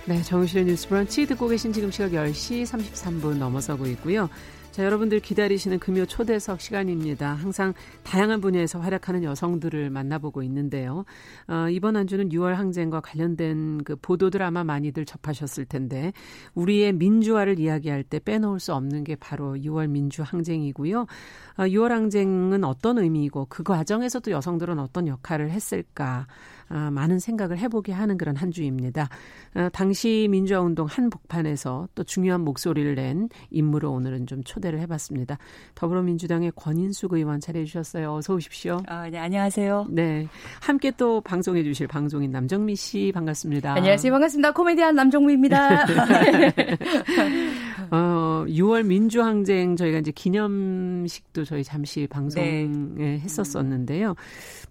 네, 정용실의 뉴스 브런치 듣고 계신 지금 시각 10시 33분 넘어서고 있고요. 자, 여러분들 기다리시는 금요 초대석 시간입니다. 항상 다양한 분야에서 활약하는 여성들을 만나보고 있는데요. 어, 이번 한 주는 6월 항쟁과 관련된 그 보도들 아마 많이들 접하셨을 텐데 우리의 민주화를 이야기할 때 빼놓을 수 없는 게 바로 6월 민주 항쟁이고요. 어, 6월 항쟁은 어떤 의미이고 그 과정에서도 여성들은 어떤 역할을 했을까? 아, 많은 생각을 해보게 하는 그런 한 주입니다. 아, 당시 민주화운동 한복판에서 또 중요한 목소리를 낸 인물을 오늘은 좀 초대를 해봤습니다. 더불어민주당의 권인숙 의원 차례해주셨어요. 어서 오십시오. 아, 네, 안녕하세요. 네, 함께 또 방송해 주실 방송인 남정미 씨 반갑습니다. 안녕하세요, 반갑습습니다 코미디언 남정미입니다. 어, 6월 민주항쟁 저희가 이제 기념식도 저희 잠시 방송에 네. 했었었는데요.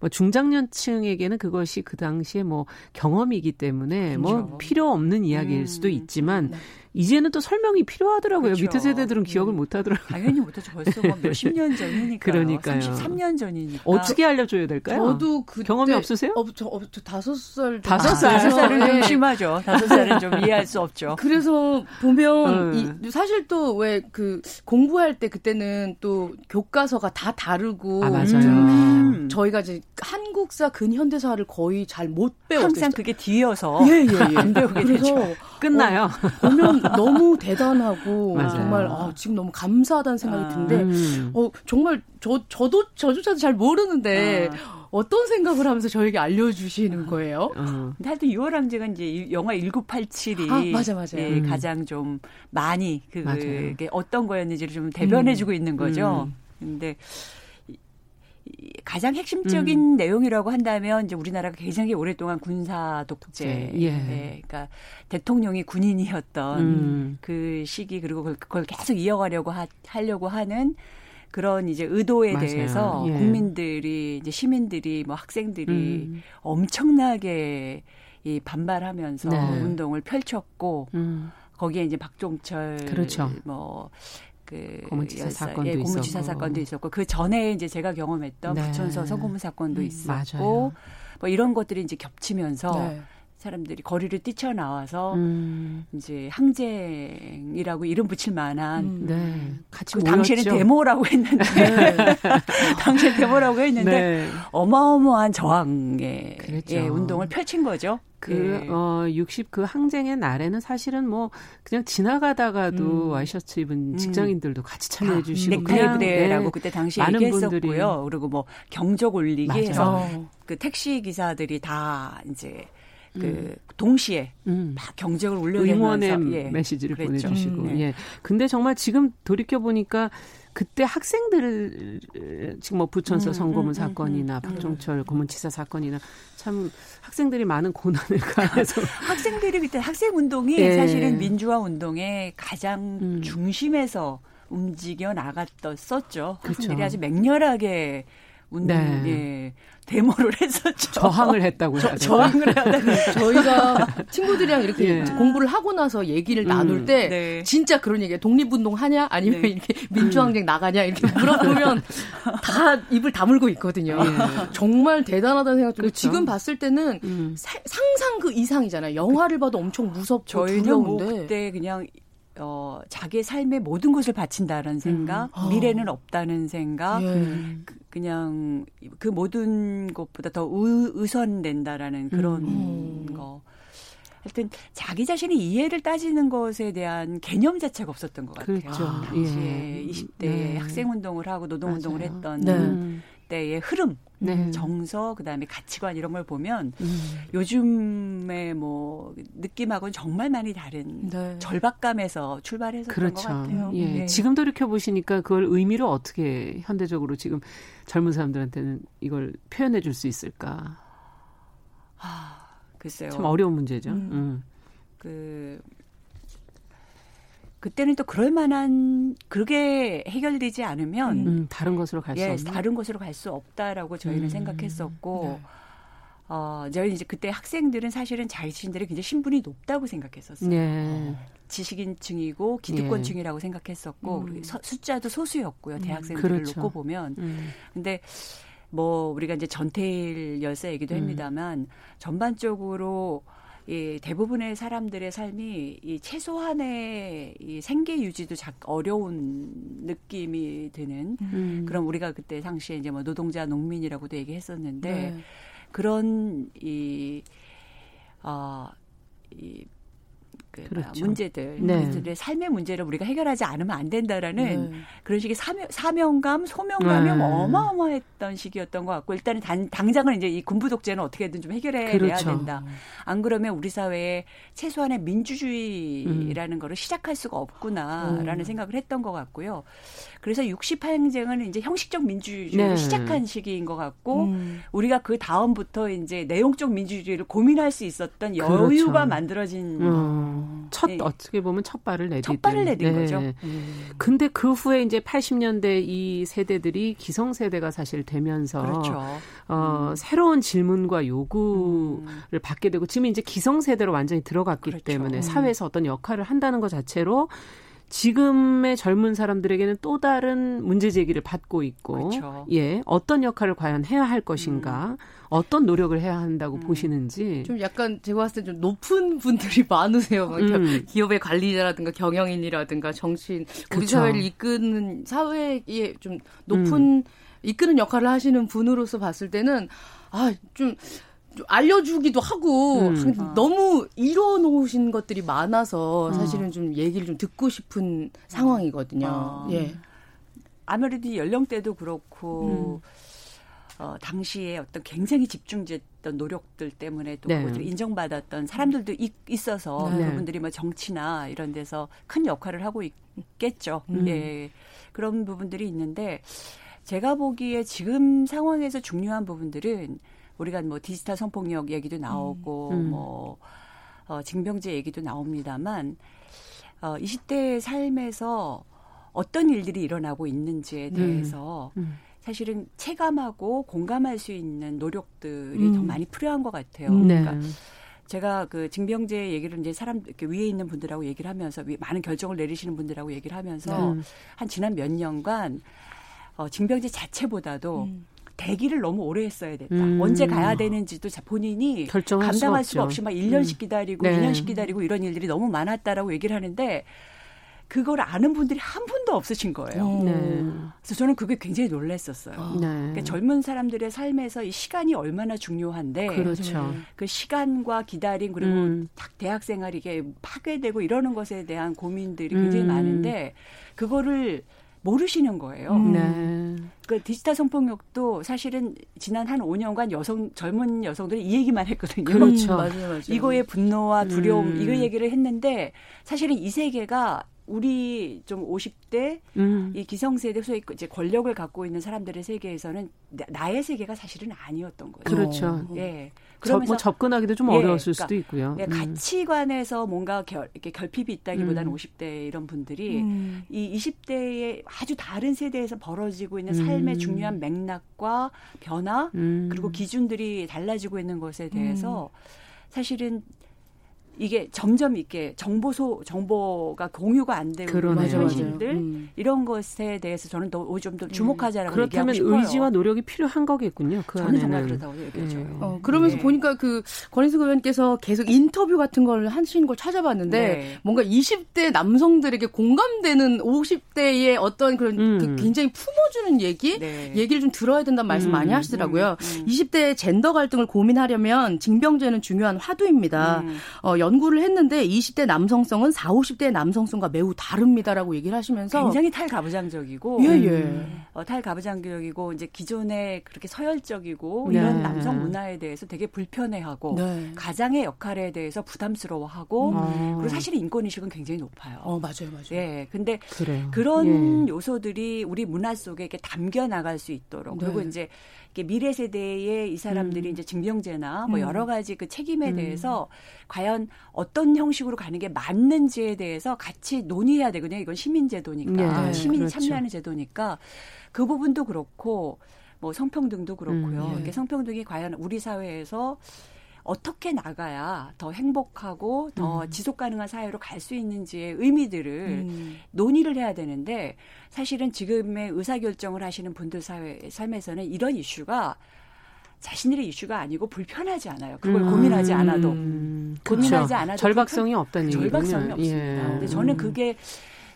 뭐 중장년층에게는 그것이 그 당시에 뭐 경험이기 때문에 뭐 그렇죠. 뭐 필요 없는 이야기일 음. 수도 있지만 네. 이제는 또 설명이 필요하더라고요. 그렇죠. 밑에 세대들은 기억을 네. 못 하더라고요. 당연히 못 하죠. 벌써 뭐 몇십 년 전이니까. 그러니까요. 33년 전이니까. 어떻게 알려줘야 될까요? 저도 그 경험이 없으세요? 어, 저, 어, 저 다섯 살. 다섯 살. 다섯 살은 좀 네. 심하죠. 다섯 살은 좀 이해할 수 없죠. 그래서 보면 음. 이, 사실 또 왜 그 공부할 때 그때는 또 교과서가 다 다르고. 아, 맞아요. 음. 저희가 이제 한국사 근현대사를 거의 잘 못 배웠어요. 항상 그게 뒤어서. 예, 예, 예. 안 배우게 되죠. 끝나요. 어, 보면 너무 대단하고 맞아요. 정말 아, 지금 너무 감사하다는 생각이 아. 드는데 음. 어, 정말 저 저도 저조차도 잘 모르는데 아. 어떤 생각을 하면서 저에게 알려주시는 거예요? 어. 근데 하여튼 6월 함제가 이제 영화 1987이 아, 맞아, 맞아. 예, 음. 가장 좀 많이 그, 게 어떤 거였는지를 좀 대변해주고 음. 있는 거죠. 음. 근데 가장 핵심적인 음. 내용이라고 한다면 이제 우리나라가 굉장히 오랫동안 군사 독재, 예. 네, 그러니까 대통령이 군인이었던 음. 그 시기 그리고 그걸 계속 이어가려고 하, 하려고 하는 그런 이제 의도에 맞아요. 대해서 예. 국민들이 이제 시민들이 뭐 학생들이 음. 엄청나게 이 반발하면서 네. 운동을 펼쳤고 음. 거기에 이제 박종철 그렇죠. 뭐 그 고문치사 사건도 예, 고문치사 있었고. 사건도 있었고 그 전에 이제 제가 경험했던 네. 부천서 성고문 사건도 음, 있었고 음, 뭐 이런 것들이 이제 겹치면서 네. 사람들이 거리를 뛰쳐나와서 음. 이제 항쟁이라고 이름 붙일 만한 음. 네. 같이 그 당시에는 데모라고 했는데 네. 당시에 데모라고 했는데 네. 어마어마한 저항의 예, 운동을 펼친 거죠. 그, 네. 어, 60 그 항쟁의 날에는 사실은 뭐 그냥 지나가다가도 음. 와이셔츠 입은 음. 직장인들도 같이 참여해 주시고. 넥타이 부대라고 네. 그때 당시에 많은 얘기했었고요. 그리고 뭐 경적 올리기 맞아. 해서 그 택시 기사들이 다 이제 그 음. 동시에 음. 막 경쟁을 올려내면서 응원의 예. 메시지를 그랬죠. 보내주시고 음, 네. 예. 근데 정말 지금 돌이켜 보니까 그때 학생들 지금 뭐 부천서 음, 성고문 음, 사건이나 음, 박종철 고문치사 사건이나 참 학생들이 많은 고난을 가해서 학생들이 그때 학생 운동이 예. 사실은 민주화 운동의 가장 음. 중심에서 움직여 나갔었죠. 그렇죠. 학생들이 아주 맹렬하게 운동 네. 예, 데모를 했었죠. 저항을 했다고 저, 저항을 하다가 저희가 친구들이랑 이렇게 예. 공부를 하고 나서 얘기를 음, 나눌 때 네. 진짜 그런 얘기예요. 독립운동 하냐 아니면 네. 이렇게 민주항쟁 나가냐 이렇게 물어보면 다 입을 다물고 있거든요. 예. 정말 대단하다는 생각 들고 그렇죠. 지금 봤을 때는 음. 사, 상상 그 이상이잖아요. 영화를 봐도 엄청 무섭고 저희는 두려운데. 뭐 그때 그냥 어, 자기의 삶의 모든 것을 바친다는 생각, 음. 어. 미래는 없다는 생각, 예. 그, 냥그 모든 것보다 더 의, 우선된다라는 그런 음. 거. 하여튼 자기 자신의 이해를 따지는 것에 대한 개념 자체가 없었던 것 같아요. 그렇죠. 아, 예. 20대 네. 학생 운동을 하고 노동 운동을 했던 네. 때의 흐름, 네. 정서, 그다음에 가치관 이런 걸 보면 음. 요즘에 뭐 느낌하고는 정말 많이 다른 네. 절박감에서 출발해서 그렇죠. 그런 것 같아요. 예. 네. 지금 돌이켜 보시니까 그걸 의미를 어떻게 현대적으로 지금 젊은 사람들한테는 이걸 표현해 줄 수 있을까? 아, 글쎄요. 참 어려운 문제죠. 음. 음. 그 그때는 또 그럴 만한 그게 해결되지 않으면 음, 다른 곳으로 갈수 예, 없나? 다른 곳으로 갈 수 없다라고 저희는 음, 생각했었고 네. 어, 저희 이제 그때 학생들은 사실은 자신들이 굉장히 신분이 높다고 생각했었어요. 네. 지식인층이고 기득권층이라고 네. 생각했었고 음. 서, 숫자도 소수였고요. 음, 대학생들을 그렇죠. 놓고 보면. 음. 근데 뭐 우리가 이제 전태일 열사 얘기도 음. 합니다만 전반적으로 이 대부분의 사람들의 삶이 이 최소한의 이 생계 유지도 작 어려운 느낌이 드는 음. 그런 우리가 그때 당시에 이제 뭐 노동자 농민이라고도 얘기했었는데 네. 그런 이 어, 이 그 그렇죠. 문제들, 네. 그들의 삶의 문제를 우리가 해결하지 않으면 안 된다라는 네. 그런 식의 사명, 사명감, 소명감이 네. 어마어마했던 시기였던 것 같고 일단은 단, 당장은 이제 이 군부 독재는 어떻게든 좀 해결해야 그렇죠. 된다. 안 그러면 우리 사회에 최소한의 민주주의라는 음. 거를 시작할 수가 없구나라는 음. 생각을 했던 것 같고요. 그래서 68행정은 이제 형식적 민주주의를 네. 시작한 시기인 것 같고 음. 우리가 그 다음부터 이제 내용적 민주주의를 고민할 수 있었던 여유가 그렇죠. 만들어진 음. 첫 네. 어떻게 보면 첫 발을 내딘 첫 발을 내딘 네. 거죠. 음. 근데 그 후에 이제 80년대 이 세대들이 기성 세대가 사실 되면서 그렇죠. 어, 음. 새로운 질문과 요구를 음. 받게 되고 지금 이제 기성 세대로 완전히 들어갔기 그렇죠. 때문에 사회에서 어떤 역할을 한다는 것 자체로 지금의 젊은 사람들에게는 또 다른 문제 제기를 받고 있고 그렇죠. 예 어떤 역할을 과연 해야 할 것인가 음. 어떤 노력을 해야 한다고 음. 보시는지 좀 약간 제가 봤을 때 좀 높은 분들이 많으세요 음. 기업의 관리자라든가 경영인이라든가 정치인 우리. 사회를 이끄는 사회에 좀 높은 음. 이끄는 역할을 하시는 분으로서 봤을 때는 아좀 알려주기도 하고 음. 너무 이뤄놓으신 것들이 많아서 어. 사실은 좀 얘기를 좀 듣고 싶은 상황이거든요. 어. 예. 아무래도 연령대도 그렇고 음. 어, 당시에 어떤 굉장히 집중됐던 노력들 때문에도 네. 인정받았던 사람들도 있, 어서 네. 그분들이 뭐 정치나 이런 데서 큰 역할을 하고 있겠죠. 음. 예. 그런 부분들이 있는데 제가 보기에 지금 상황에서 중요한 부분들은 우리가 뭐 디지털 성폭력 얘기도 나오고 음. 음. 뭐 어, 징병제 얘기도 나옵니다만 어, 20대의 삶에서 어떤 일들이 일어나고 있는지에 네. 대해서 음. 음. 사실은 체감하고 공감할 수 있는 노력들이 음. 더 많이 필요한 것 같아요. 음. 그러니까 네. 제가 그 징병제 얘기를 이제 사람 이렇게 위에 있는 분들하고 얘기를 하면서 많은 결정을 내리시는 분들하고 얘기를 하면서 네. 한 지난 몇 년간 어, 징병제 자체보다도 음. 대기를 너무 오래 했어야 됐다. 음. 언제 가야 되는지도 본인이 감당할 수 수가 없이 막 1년씩 음. 기다리고 네. 2년씩 기다리고 이런 일들이 너무 많았다라고 얘기를 하는데 그걸 아는 분들이 한 분도 없으신 거예요. 음. 네. 그래서 저는 그게 굉장히 놀랐었어요. 아. 네. 그러니까 젊은 사람들의 삶에서 이 시간이 얼마나 중요한데 그렇죠. 그 시간과 기다림 그리고 음. 대학 생활이 이게 파괴되고 이러는 것에 대한 고민들이 굉장히 음. 많은데 그거를 모르시는 거예요. 음. 네. 그 디지털 성폭력도 사실은 지난 한 5년간 여성 젊은 여성들이 이 얘기만 했거든요. 그렇죠. 맞아요, 맞아요. 이거의 분노와 두려움 음. 이거 얘기를 했는데 사실은 이 세계가 우리 좀 50대 음. 이 기성세대 소위 이제 권력을 갖고 있는 사람들의 세계에서는 나의 세계가 사실은 아니었던 거죠. 그렇죠. 예. 그러면서 뭐 접근하기도 좀 예, 어려웠을 그러니까, 수도 있고요. 예, 음. 가치관에서 뭔가 결, 이렇게 결핍이 있다기보다는 음. 50대 이런 분들이 음. 이 20대의 아주 다른 세대에서 벌어지고 있는 삶의 음. 중요한 맥락과 변화 음. 그리고 기준들이 달라지고 있는 것에 대해서 음. 사실은 이게 점점 이렇게 정보소 정보가 공유가 안 되고 그런 현실들 음. 이런 것에 대해서 저는 더좀더 음. 주목하자라고 음. 그렇다면 의지와 노력이 필요한 거겠군요. 그 저는 안에는. 정말 그렇다고 얘기하죠. 네. 어, 그러면서 네. 보니까 그 권인숙 의원께서 계속 인터뷰 같은 걸 하시는 걸 찾아봤는데 네. 뭔가 20대 남성들에게 공감되는 50대의 어떤 그런 음. 그 굉장히 품어주는 얘기 네. 얘기를 좀 들어야 된다는 말씀 음. 많이 하시더라고요. 20대 음. 젠더 갈등을 고민하려면 징병제는 중요한 화두입니다. 어, 연구를 했는데 20대 남성성은 40, 50대 남성성과 매우 다릅니다라고 얘기를 하시면서 굉장히 탈가부장적이고 예, 예. 음, 어, 탈가부장적이고 이제 기존에 그렇게 서열적이고 네. 이런 남성 문화에 대해서 되게 불편해하고 네. 가장의 역할에 대해서 부담스러워하고 음. 그리고 사실 인권 의식은 굉장히 높아요. 어, 맞아요. 맞아요. 예. 근데 그래요. 그런 예. 요소들이 우리 문화 속에 이렇게 담겨 나갈 수 있도록 네. 그리고 이제 미래 세대의 이 사람들이 음. 이제 징병제나 뭐 음. 여러 가지 그 책임에 음. 대해서 과연 어떤 형식으로 가는 게 맞는지에 대해서 같이 논의해야 되거든요. 이건 시민 제도니까 네, 시민이 그렇죠. 참여하는 제도니까 그 부분도 그렇고 뭐 성평등도 그렇고요. 음, 네. 성평등이 과연 우리 사회에서 어떻게 나가야 더 행복하고 더 음. 지속 가능한 사회로 갈 수 있는지의 의미들을 음. 논의를 해야 되는데 사실은 지금의 의사결정을 하시는 분들 사회 삶에서는 이런 이슈가 자신들의 이슈가 아니고 불편하지 않아요. 그걸 음. 고민하지 않아도 음. 고민하지 않아도 절박성이 없다는 얘기군요. 절박성이 없습니다. 예. 근데 저는 그게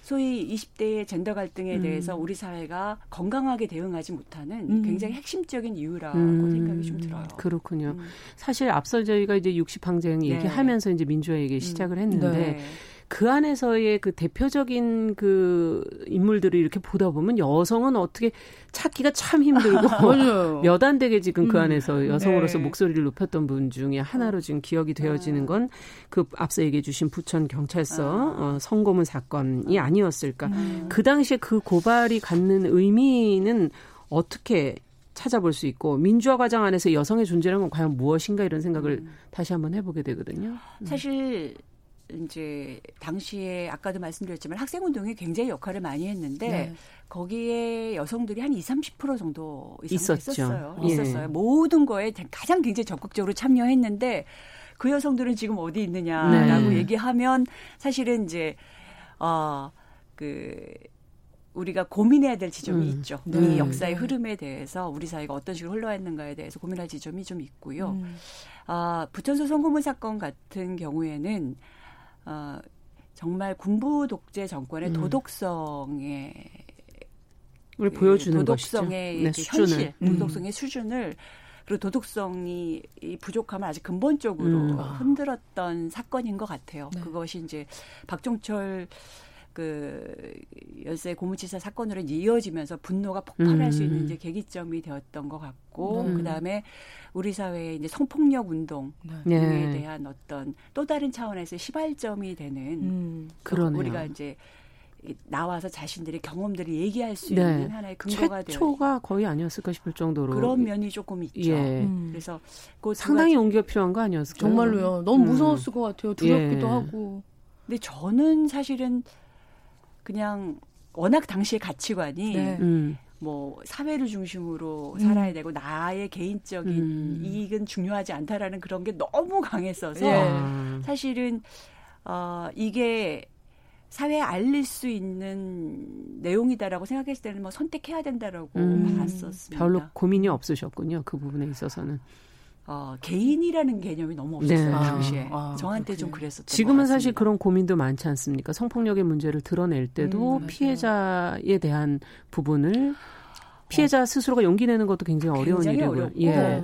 소위 20대의 젠더 갈등에 음. 대해서 우리 사회가 건강하게 대응하지 못하는 음. 굉장히 핵심적인 이유라고 음. 생각이 좀 들어요. 그렇군요. 음. 사실 앞서 저희가 이제 60항쟁 네. 얘기하면서 이제 민주화 얘기 시작을 했는데 네. 그 안에서의 그 대표적인 그 인물들을 이렇게 보다 보면 여성은 어떻게 찾기가 참 힘들고 몇 안 되게 지금 그 음. 안에서 여성으로서 네. 목소리를 높였던 분 중에 하나로 지금 기억이 되어지는 아. 건그 앞서 얘기해 주신 부천 경찰서 아. 어, 성고문 사건이 아니었을까. 음. 그 당시에 그 고발이 갖는 의미는 어떻게 찾아볼 수 있고 민주화 과정 안에서 여성의 존재라는 건 과연 무엇인가 이런 생각을 음. 다시 한번 해보게 되거든요. 사실 이제 당시에 아까도 말씀드렸지만 학생 운동이 굉장히 역할을 많이 했는데 네. 거기에 여성들이 한 20, 30% 정도. 있었어요. 예. 있었어요. 모든 거에 가장 굉장히 적극적으로 참여했는데 그 여성들은 지금 어디 있느냐라고 네. 얘기하면 사실은 이제 어그 우리가 고민해야 될 지점이 음. 있죠. 네. 이 역사의 흐름에 대해서 우리 사회가 어떤 식으로 흘러왔는가에 대해서 고민할 지점이 좀 있고요. 음. 아, 부천서 성고문 사건 같은 경우에는 어, 정말 군부 독재 정권의 음. 도덕성에 우리 그 보여주는 도덕성의 네, 현실, 음. 도덕성의 수준을 그리고 도덕성이 부족함을 아주 근본적으로 음. 흔들었던 사건인 것 같아요. 네. 그것이 이제 박종철 그 열세 고무치사 사건으로 이어지면서 분노가 폭발할 음. 수 있는 이제 계기점이 되었던 것 같고 음. 그다음에 우리 사회의 이제 성폭력 운동에 네. 대한 어떤 또 다른 차원에서 시발점이 되는 음. 그러네요. 우리가 이제 나와서 자신들의 경험들을 얘기할 수 네. 있는 하나의 근거가 되어 최초가 거의 아니었을까 싶을 정도로 그런 면이 조금 있죠. 예. 음. 그래서 그 상당히 용기가 필요한 거 아니었을까요? 정말로요. 너무 음. 무서웠을 것 같아요. 두렵기도 예. 하고. 근데 저는 사실은 그냥 워낙 당시의 가치관이 네. 음. 뭐 사회를 중심으로 음. 살아야 되고 나의 개인적인 음. 이익은 중요하지 않다라는 그런 게 너무 강했어서 예. 사실은 어 이게 사회에 알릴 수 있는 내용이다라고 생각했을 때는 뭐 선택해야 된다라고 음. 봤었습니다. 별로 고민이 없으셨군요. 그 부분에 있어서는. 어, 개인이라는 개념이 너무 없었어요 네. 당시에 아, 아, 저한테 그렇군요. 좀 그랬었던 지금은 사실 그런 고민도 많지 않습니까? 성폭력의 문제를 드러낼 때도 음, 피해자에 대한 부분을 피해자 어. 스스로가 용기 내는 것도 굉장히 어려운 일이고요. 예.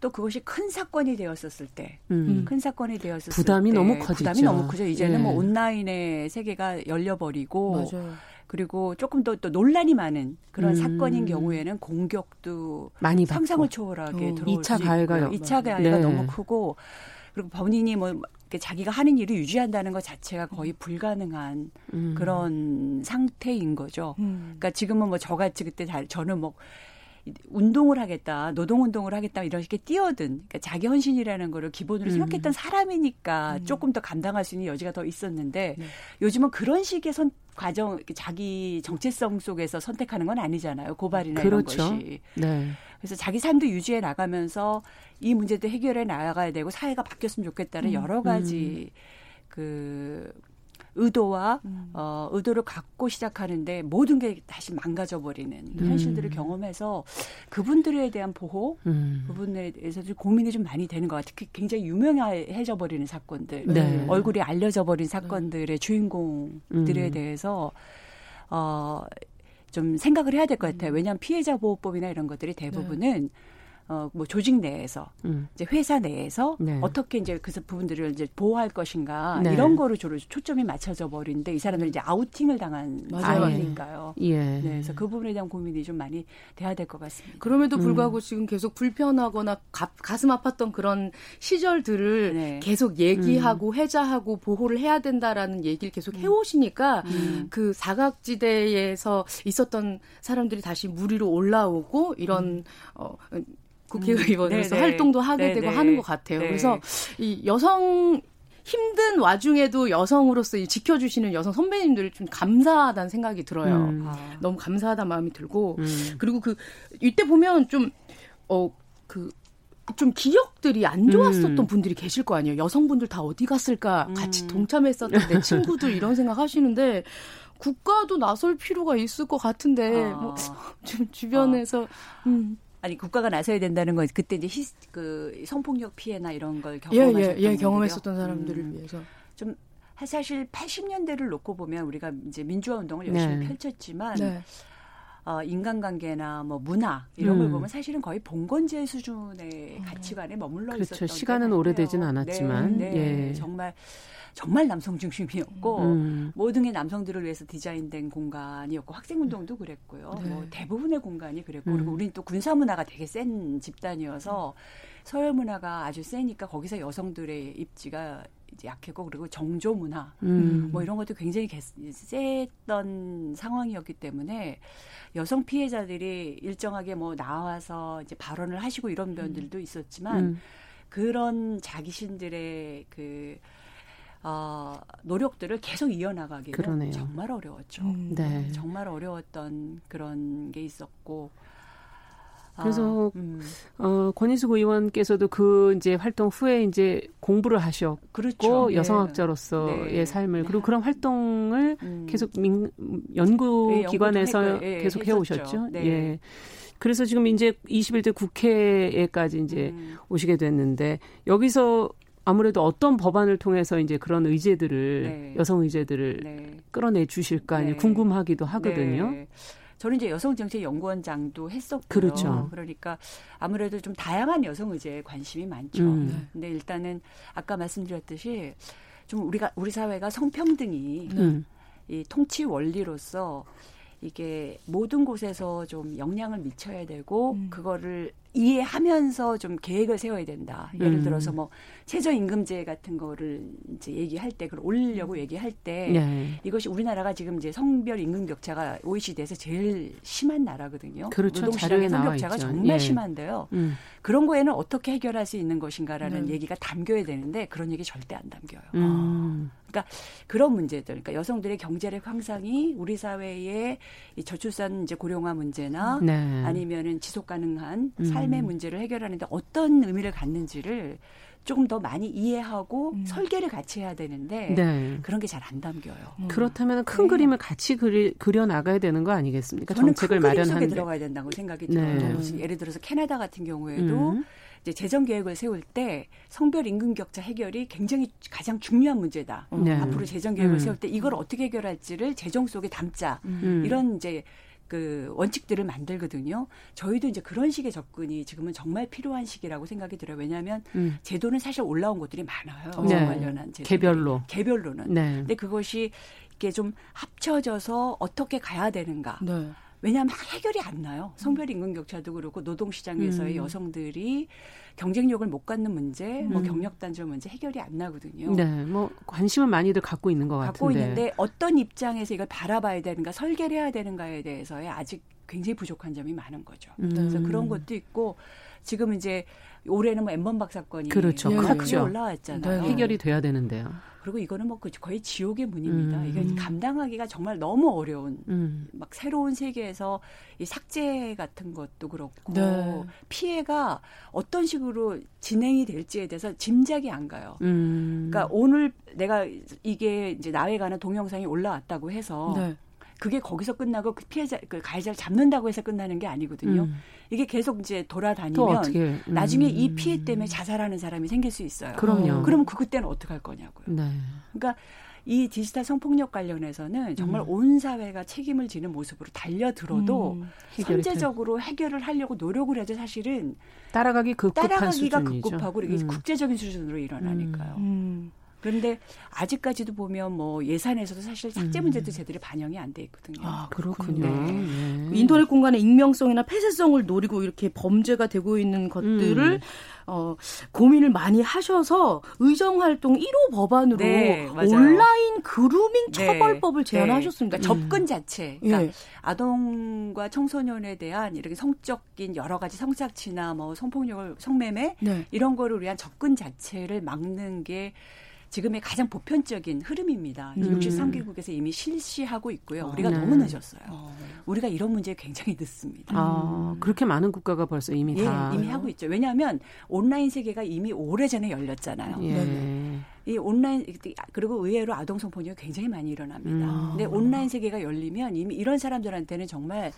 또 그것이 큰 사건이 되었었을 때, 음. 큰 사건이 되었을 부담이 때 너무 커지죠. 부담이 너무 크죠. 이제는 예. 뭐 온라인의 세계가 열려버리고 맞아요. 그리고 조금 더 또 논란이 많은 그런 음. 사건인 경우에는 공격도 많이 상상을 초월하게 어. 들어올 2차 가해가 2차 가해가 네. 너무 크고 그리고 본인이 뭐 자기가 하는 일을 유지한다는 것 자체가 거의 불가능한 음. 그런 상태인 거죠. 음. 그러니까 지금은 뭐 저같이 그때 저는 뭐 운동을 하겠다, 노동운동을 하겠다, 이런 식의 뛰어든, 그러니까 자기 헌신이라는 거를 기본으로 음. 생각했던 사람이니까 음. 조금 더 감당할 수 있는 여지가 더 있었는데 네. 요즘은 그런 식의 선, 과정, 자기 정체성 속에서 선택하는 건 아니잖아요. 고발이나 그렇죠. 이런 것이. 네. 그래서 자기 삶도 유지해 나가면서 이 문제도 해결해 나가야 되고 사회가 바뀌었으면 좋겠다는 음. 여러 가지 음. 그 의도와 음. 어, 의도를 갖고 시작하는데 모든 게 다시 망가져 버리는 음. 현실들을 경험해서 그분들에 대한 보호 음. 부분에 대해서 좀 고민이 좀 많이 되는 것 같아요. 특히 굉장히 유명해져 버리는 사건들, 네. 얼굴이 알려져 버린 사건들의 네. 주인공들에 음. 대해서 어. 좀 생각을 해야 될 것 같아요. 음. 왜냐하면 피해자 보호법이나 이런 것들이 대부분은 네. 어, 뭐 조직 내에서 음. 이제 회사 내에서 네. 어떻게 이제 그 부분들을 이제 보호할 것인가 네. 이런 거로 주로 초점이 맞춰져 버리는데 이 사람들 이제 아우팅을 당한 아이니까요. 예. 네, 그래서 그 부분에 대한 고민이 좀 많이 돼야 될 것 같습니다. 그럼에도 음. 불구하고 음. 지금 계속 불편하거나 가, 슴 아팠던 그런 시절들을 네. 계속 얘기하고 음. 회자하고 보호를 해야 된다라는 얘기를 계속 음. 해오시니까 음. 그 사각지대에서 있었던 사람들이 다시 물 위로 올라오고 이런 어 국회의원으로서 음. 활동도 하게 네네. 되고 하는 것 같아요. 네. 그래서 이 여성 힘든 와중에도 여성으로서 지켜주시는 여성 선배님들을 좀 감사하다는 생각이 들어요. 음. 아. 너무 감사하다 마음이 들고 음. 그리고 그 이때 보면 좀어그 좀 기억들이 안 좋았었던 음. 분들이 계실 거 아니에요. 여성분들 다 어디 갔을까? 같이 음. 동참했었던 내 친구들 이런 생각 하시는데 국가도 나설 필요가 있을 것 같은데 아. 뭐 좀 주변에서 아. 음. 아니 국가가 나서야 된다는 건 그때 이제 히, 그 성폭력 피해나 이런 걸 경험하셨던 예, 예, 예 경험했었던 사람들을 음, 위해서 좀 사실 80년대를 놓고 보면 우리가 이제 민주화 운동을 열심히 네. 펼쳤지만 네. 어, 인간관계나 뭐 문화 이런 음. 걸 보면 사실은 거의 봉건제 수준의 음. 가치관에 머물러 그렇죠. 있었던 시간은 오래되지는 않았지만 네, 네. 예. 정말 정말 남성 중심이었고 음. 모든 게 남성들을 위해서 디자인된 공간이었고 학생 운동도 그랬고요. 네. 뭐 대부분의 공간이 그랬고 음. 그리고 우리는 또 군사 문화가 되게 센 집단이어서 서열 문화가 아주 세니까 거기서 여성들의 입지가 이제 약했고 그리고 정조 문화 음. 뭐 이런 것도 굉장히 셌던 상황이었기 때문에 여성 피해자들이 일정하게 뭐 나와서 이제 발언을 하시고 이런 면들도 있었지만 음. 그런 자기신들의 그 어, 노력들을 계속 이어나가기는 그러네요. 정말 어려웠죠. 음. 네. 정말 어려웠던 그런 게 있었고. 그래서 아, 음. 어, 권희숙 의원께서도 그 이제 활동 후에 이제 공부를 하셨고 그렇죠. 네. 여성학자로서의 네. 삶을 그리고 그런 활동을 음. 계속 민, 연구 네, 기관에서 네, 계속 해 오셨죠. 네. 예. 그래서 지금 이제 21대 국회에까지 이제 음. 오시게 됐는데 여기서 아무래도 어떤 법안을 통해서 이제 그런 의제들을 네. 여성 의제들을 네. 끌어내 주실까 네. 궁금하기도 하거든요. 네. 저는 이제 여성정책연구원장도 했었고요. 그렇죠. 그러니까 아무래도 좀 다양한 여성 의제에 관심이 많죠. 음. 근데 일단은 아까 말씀드렸듯이 좀 우리가 우리 사회가 성평등이 음. 이 통치 원리로서 이게 모든 곳에서 좀 영향을 미쳐야 되고 음. 그거를 이해하면서 좀 계획을 세워야 된다. 예를 음. 들어서 뭐 최저임금제 같은 거를 이제 얘기할 때, 그걸 올리려고 얘기할 때 네. 이것이 우리나라가 지금 이제 성별 임금 격차가 OECD에서 제일 심한 나라거든요. 그렇죠. 노동시장의 성격차가 정말 예. 심한데요. 음. 그런 거에는 어떻게 해결할 수 있는 것인가라는 네. 얘기가 담겨야 되는데 그런 얘기 절대 안 담겨요. 음. 그러니까 그런 문제들, 그러니까 여성들의 경제력 향상이 우리 사회의 이 저출산 이제 고령화 문제나 네. 아니면은 지속 가능한 음. 삶의 문제를 해결하는데 어떤 의미를 갖는지를 조금 더 많이 이해하고 음. 설계를 같이 해야 되는데 네. 그런 게 잘 안 담겨요. 음. 그렇다면 큰 네. 그림을 같이 그리, 그려 나가야 되는 거 아니겠습니까? 정책을 마련하는 데 들어가야 된다고 생각이 네. 들어요. 예를 들어서 캐나다 같은 경우에도 음. 이제 재정 계획을 세울 때 성별 임금 격차 해결이 굉장히 가장 중요한 문제다. 네. 앞으로 재정 계획을 음. 세울 때 이걸 어떻게 해결할지를 재정 속에 담자. 음. 이런 이제 그 원칙들을 만들거든요. 저희도 이제 그런 식의 접근이 지금은 정말 필요한 시기라고 생각이 들어요. 왜냐하면 음. 제도는 사실 올라온 것들이 많아요. 네. 관련한 제도 개별로 개별로는. 네. 근데 그것이 이게 좀 합쳐져서 어떻게 가야 되는가. 네. 왜냐하면 해결이 안 나요. 성별 임금 격차도 그렇고 노동 시장에서의 음. 여성들이 경쟁력을 못 갖는 문제, 뭐 음. 경력 단절 문제 해결이 안 나거든요. 네, 뭐 관심을 많이들 갖고 있는 것 갖고 같은데. 갖고 있는데 어떤 입장에서 이걸 바라봐야 되는가, 설계를 해야 되는가에 대해서의 아직 굉장히 부족한 점이 많은 거죠. 음. 그래서 그런 것도 있고 지금 이제 올해는 뭐 엠번 박 사건이 그렇죠. 네. 그렇죠. 올라왔잖아요. 네. 해결이 돼야 되는데요. 그리고 이거는 뭐그 거의 지옥의 문입니다. 음. 이게 감당하기가 정말 너무 어려운 음. 막 새로운 세계에서 이 삭제 같은 것도 그렇고 네. 피해가 어떤 식으로 진행이 될지에 대해서 짐작이 안 가요. 음. 그러니까 오늘 내가 이게 이제 나에 관한 동영상이 올라왔다고 해서 네. 그게 거기서 끝나고 그 피해자 그 가해자를 잡는다고 해서 끝나는 게 아니거든요. 음. 이게 계속 이제 돌아다니면 음. 나중에 이 피해 때문에 자살하는 사람이 생길 수 있어요. 그럼요. 그러면 그 그때는 어떻게 할 거냐고요. 네. 그러니까 이 디지털 성폭력 관련해서는 정말 음. 온 사회가 책임을 지는 모습으로 달려들어도 음. 선제적으로 해결을 하려고 노력을 해도 사실은 따라가기 급급한 따라가기가 수준이죠. 급급하고 이게 음. 국제적인 수준으로 일어나니까요. 음. 그런데 아직까지도 보면 뭐 예산에서도 사실 삭제 음. 문제도 제대로 반영이 안 돼 있거든요. 아, 그렇군요. 네. 네. 인터넷 공간의 익명성이나 폐쇄성을 노리고 이렇게 범죄가 되고 있는 것들을 음. 어, 고민을 많이 하셔서 의정 활동 1호 법안으로 네, 온라인 그루밍 네. 처벌법을 네. 제안하셨습니다. 그러니까 접근 자체. 그러니까 예. 아동과 청소년에 대한 이렇게 성적인 여러 가지 성착취나 뭐 성폭력을 성매매 네. 이런 거를 위한 접근 자체를 막는 게 지금의 가장 보편적인 흐름입니다. 음. 63개국에서 이미 실시하고 있고요. 우리가 네. 너무 늦었어요. 어. 우리가 이런 문제에 굉장히 늦습니다. 아, 그렇게 많은 국가가 벌써 이미 예, 다 이미 하고 있죠. 왜냐하면 온라인 세계가 이미 오래전에 열렸잖아요. 예. 이 온라인 그리고 의외로 아동 성폭력이 굉장히 많이 일어납니다. 음. 근데 온라인 세계가 열리면 이미 이런 사람들한테는 정말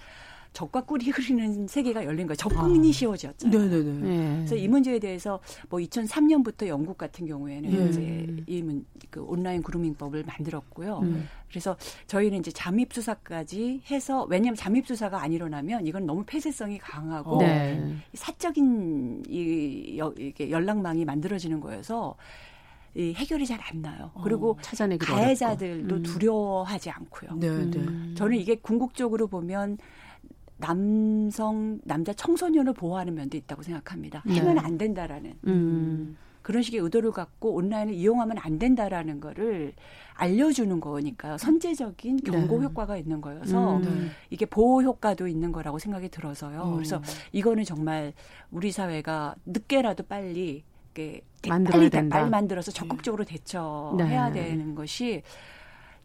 적과 꿀이 흐르는 세계가 열린 거예요. 아. 쉬워졌잖아요. 네네네. 네. 그래서 이 문제에 대해서 뭐 2003년부터 영국 같은 경우에는 네. 이제 이 문, 그 온라인 그루밍법을 만들었고요. 음. 그래서 저희는 이제 잠입 수사까지 해서 왜냐하면 잠입 수사가 안 일어나면 이건 너무 폐쇄성이 강하고 네. 사적인 이 이게 연락망이 만들어지는 거여서 이 해결이 잘 안 나요. 어, 그리고 찾아내기 가해자들도 음. 두려워하지 않고요. 네, 네. 음. 저는 이게 궁극적으로 보면 남성 남자 청소년을 보호하는 면도 있다고 생각합니다. 네. 하면 안 된다라는 음. 그런 식의 의도를 갖고 온라인을 이용하면 안 된다라는 거를 알려주는 거니까요. 선제적인 경고 네. 효과가 있는 거여서 음. 이게 보호 효과도 있는 거라고 생각이 들어서요. 음. 그래서 이거는 정말 우리 사회가 늦게라도 빨리 이렇게 만들어야 된다. 빨리 만들어서 적극적으로 대처해야 네. 되는 것이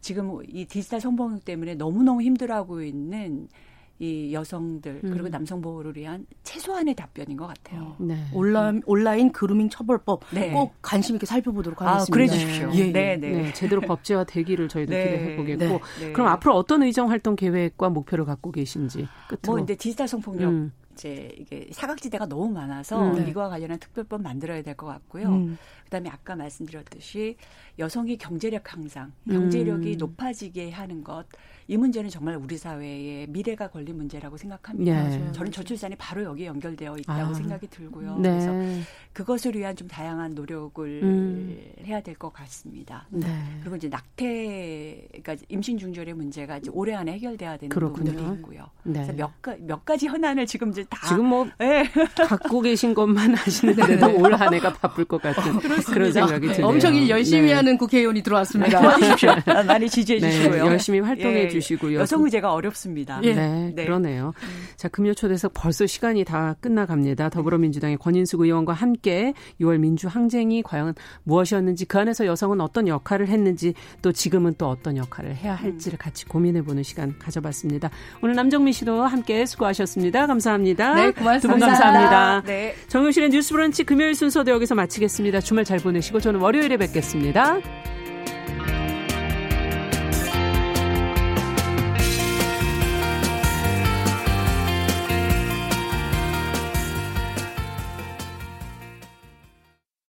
지금 이 디지털 성범죄 때문에 너무너무 힘들어하고 있는 이 여성들 그리고 음. 남성 보호를 위한 최소한의 답변인 것 같아요. 어, 네. 온라인 온라인 그루밍 처벌법 네. 꼭 관심 있게 살펴보도록 아, 하겠습니다. 아, 그래 주십시오. 예, 예. 네, 네. 네, 제대로 법제화 되기를 저희도 네. 기대해 보겠고. 네. 네. 그럼 앞으로 어떤 의정 활동 계획과 목표를 갖고 계신지 끝으로. 뭐 근데 디지털 성폭력 음. 이제 이게 사각지대가 너무 많아서 음, 이거와 관련한 특별법 만들어야 될 것 같고요. 음. 그다음에 아까 말씀드렸듯이 여성이 경제력 향상, 경제력이 음. 높아지게 하는 것. 이 문제는 정말 우리 사회의 미래가 걸린 문제라고 생각합니다. 네. 저는 저출산이 바로 여기에 연결되어 있다고 아. 생각이 들고요. 네. 그래서 그것을 위한 좀 다양한 노력을 음. 해야 될 것 같습니다. 네. 그리고 이제 낙태, 그러니까 임신 중절의 문제가 이제 올해 안에 해결돼야 되는 그렇군요. 부분들이 있고요. 네. 그래서 몇, 몇 가지 현안을 지금 이제 다 지금 뭐 네. 갖고 계신 것만 하시는데도 네. 올한 해가 바쁠 것 같은 그런 생각이 네. 드네요. 엄청 일 열심히 네. 하는 국회의원이 들어왔습니다. 많이 지지해 주시고요. 열심히 활동해 예. 주시고요. 여성 의제가 어렵습니다. 예. 네, 그러네요. 음. 자, 금요 초대석 벌써 시간이 다 끝나갑니다. 더불어민주당의 권인숙 의원과 함께 6월 민주 항쟁이 과연 무엇이었는지 그 안에서 여성은 어떤 역할을 했는지 또 지금은 또 어떤 역할을 해야 할지를 같이 고민해 보는 시간 가져봤습니다. 오늘 남정미 씨도 함께 수고하셨습니다. 감사합니다. 네, 고맙습니다. 두분 감사합니다. 네. 정용실의 뉴스 브런치 금요일 순서도 여기서 마치겠습니다. 주말 잘 보내시고 저는 월요일에 뵙겠습니다.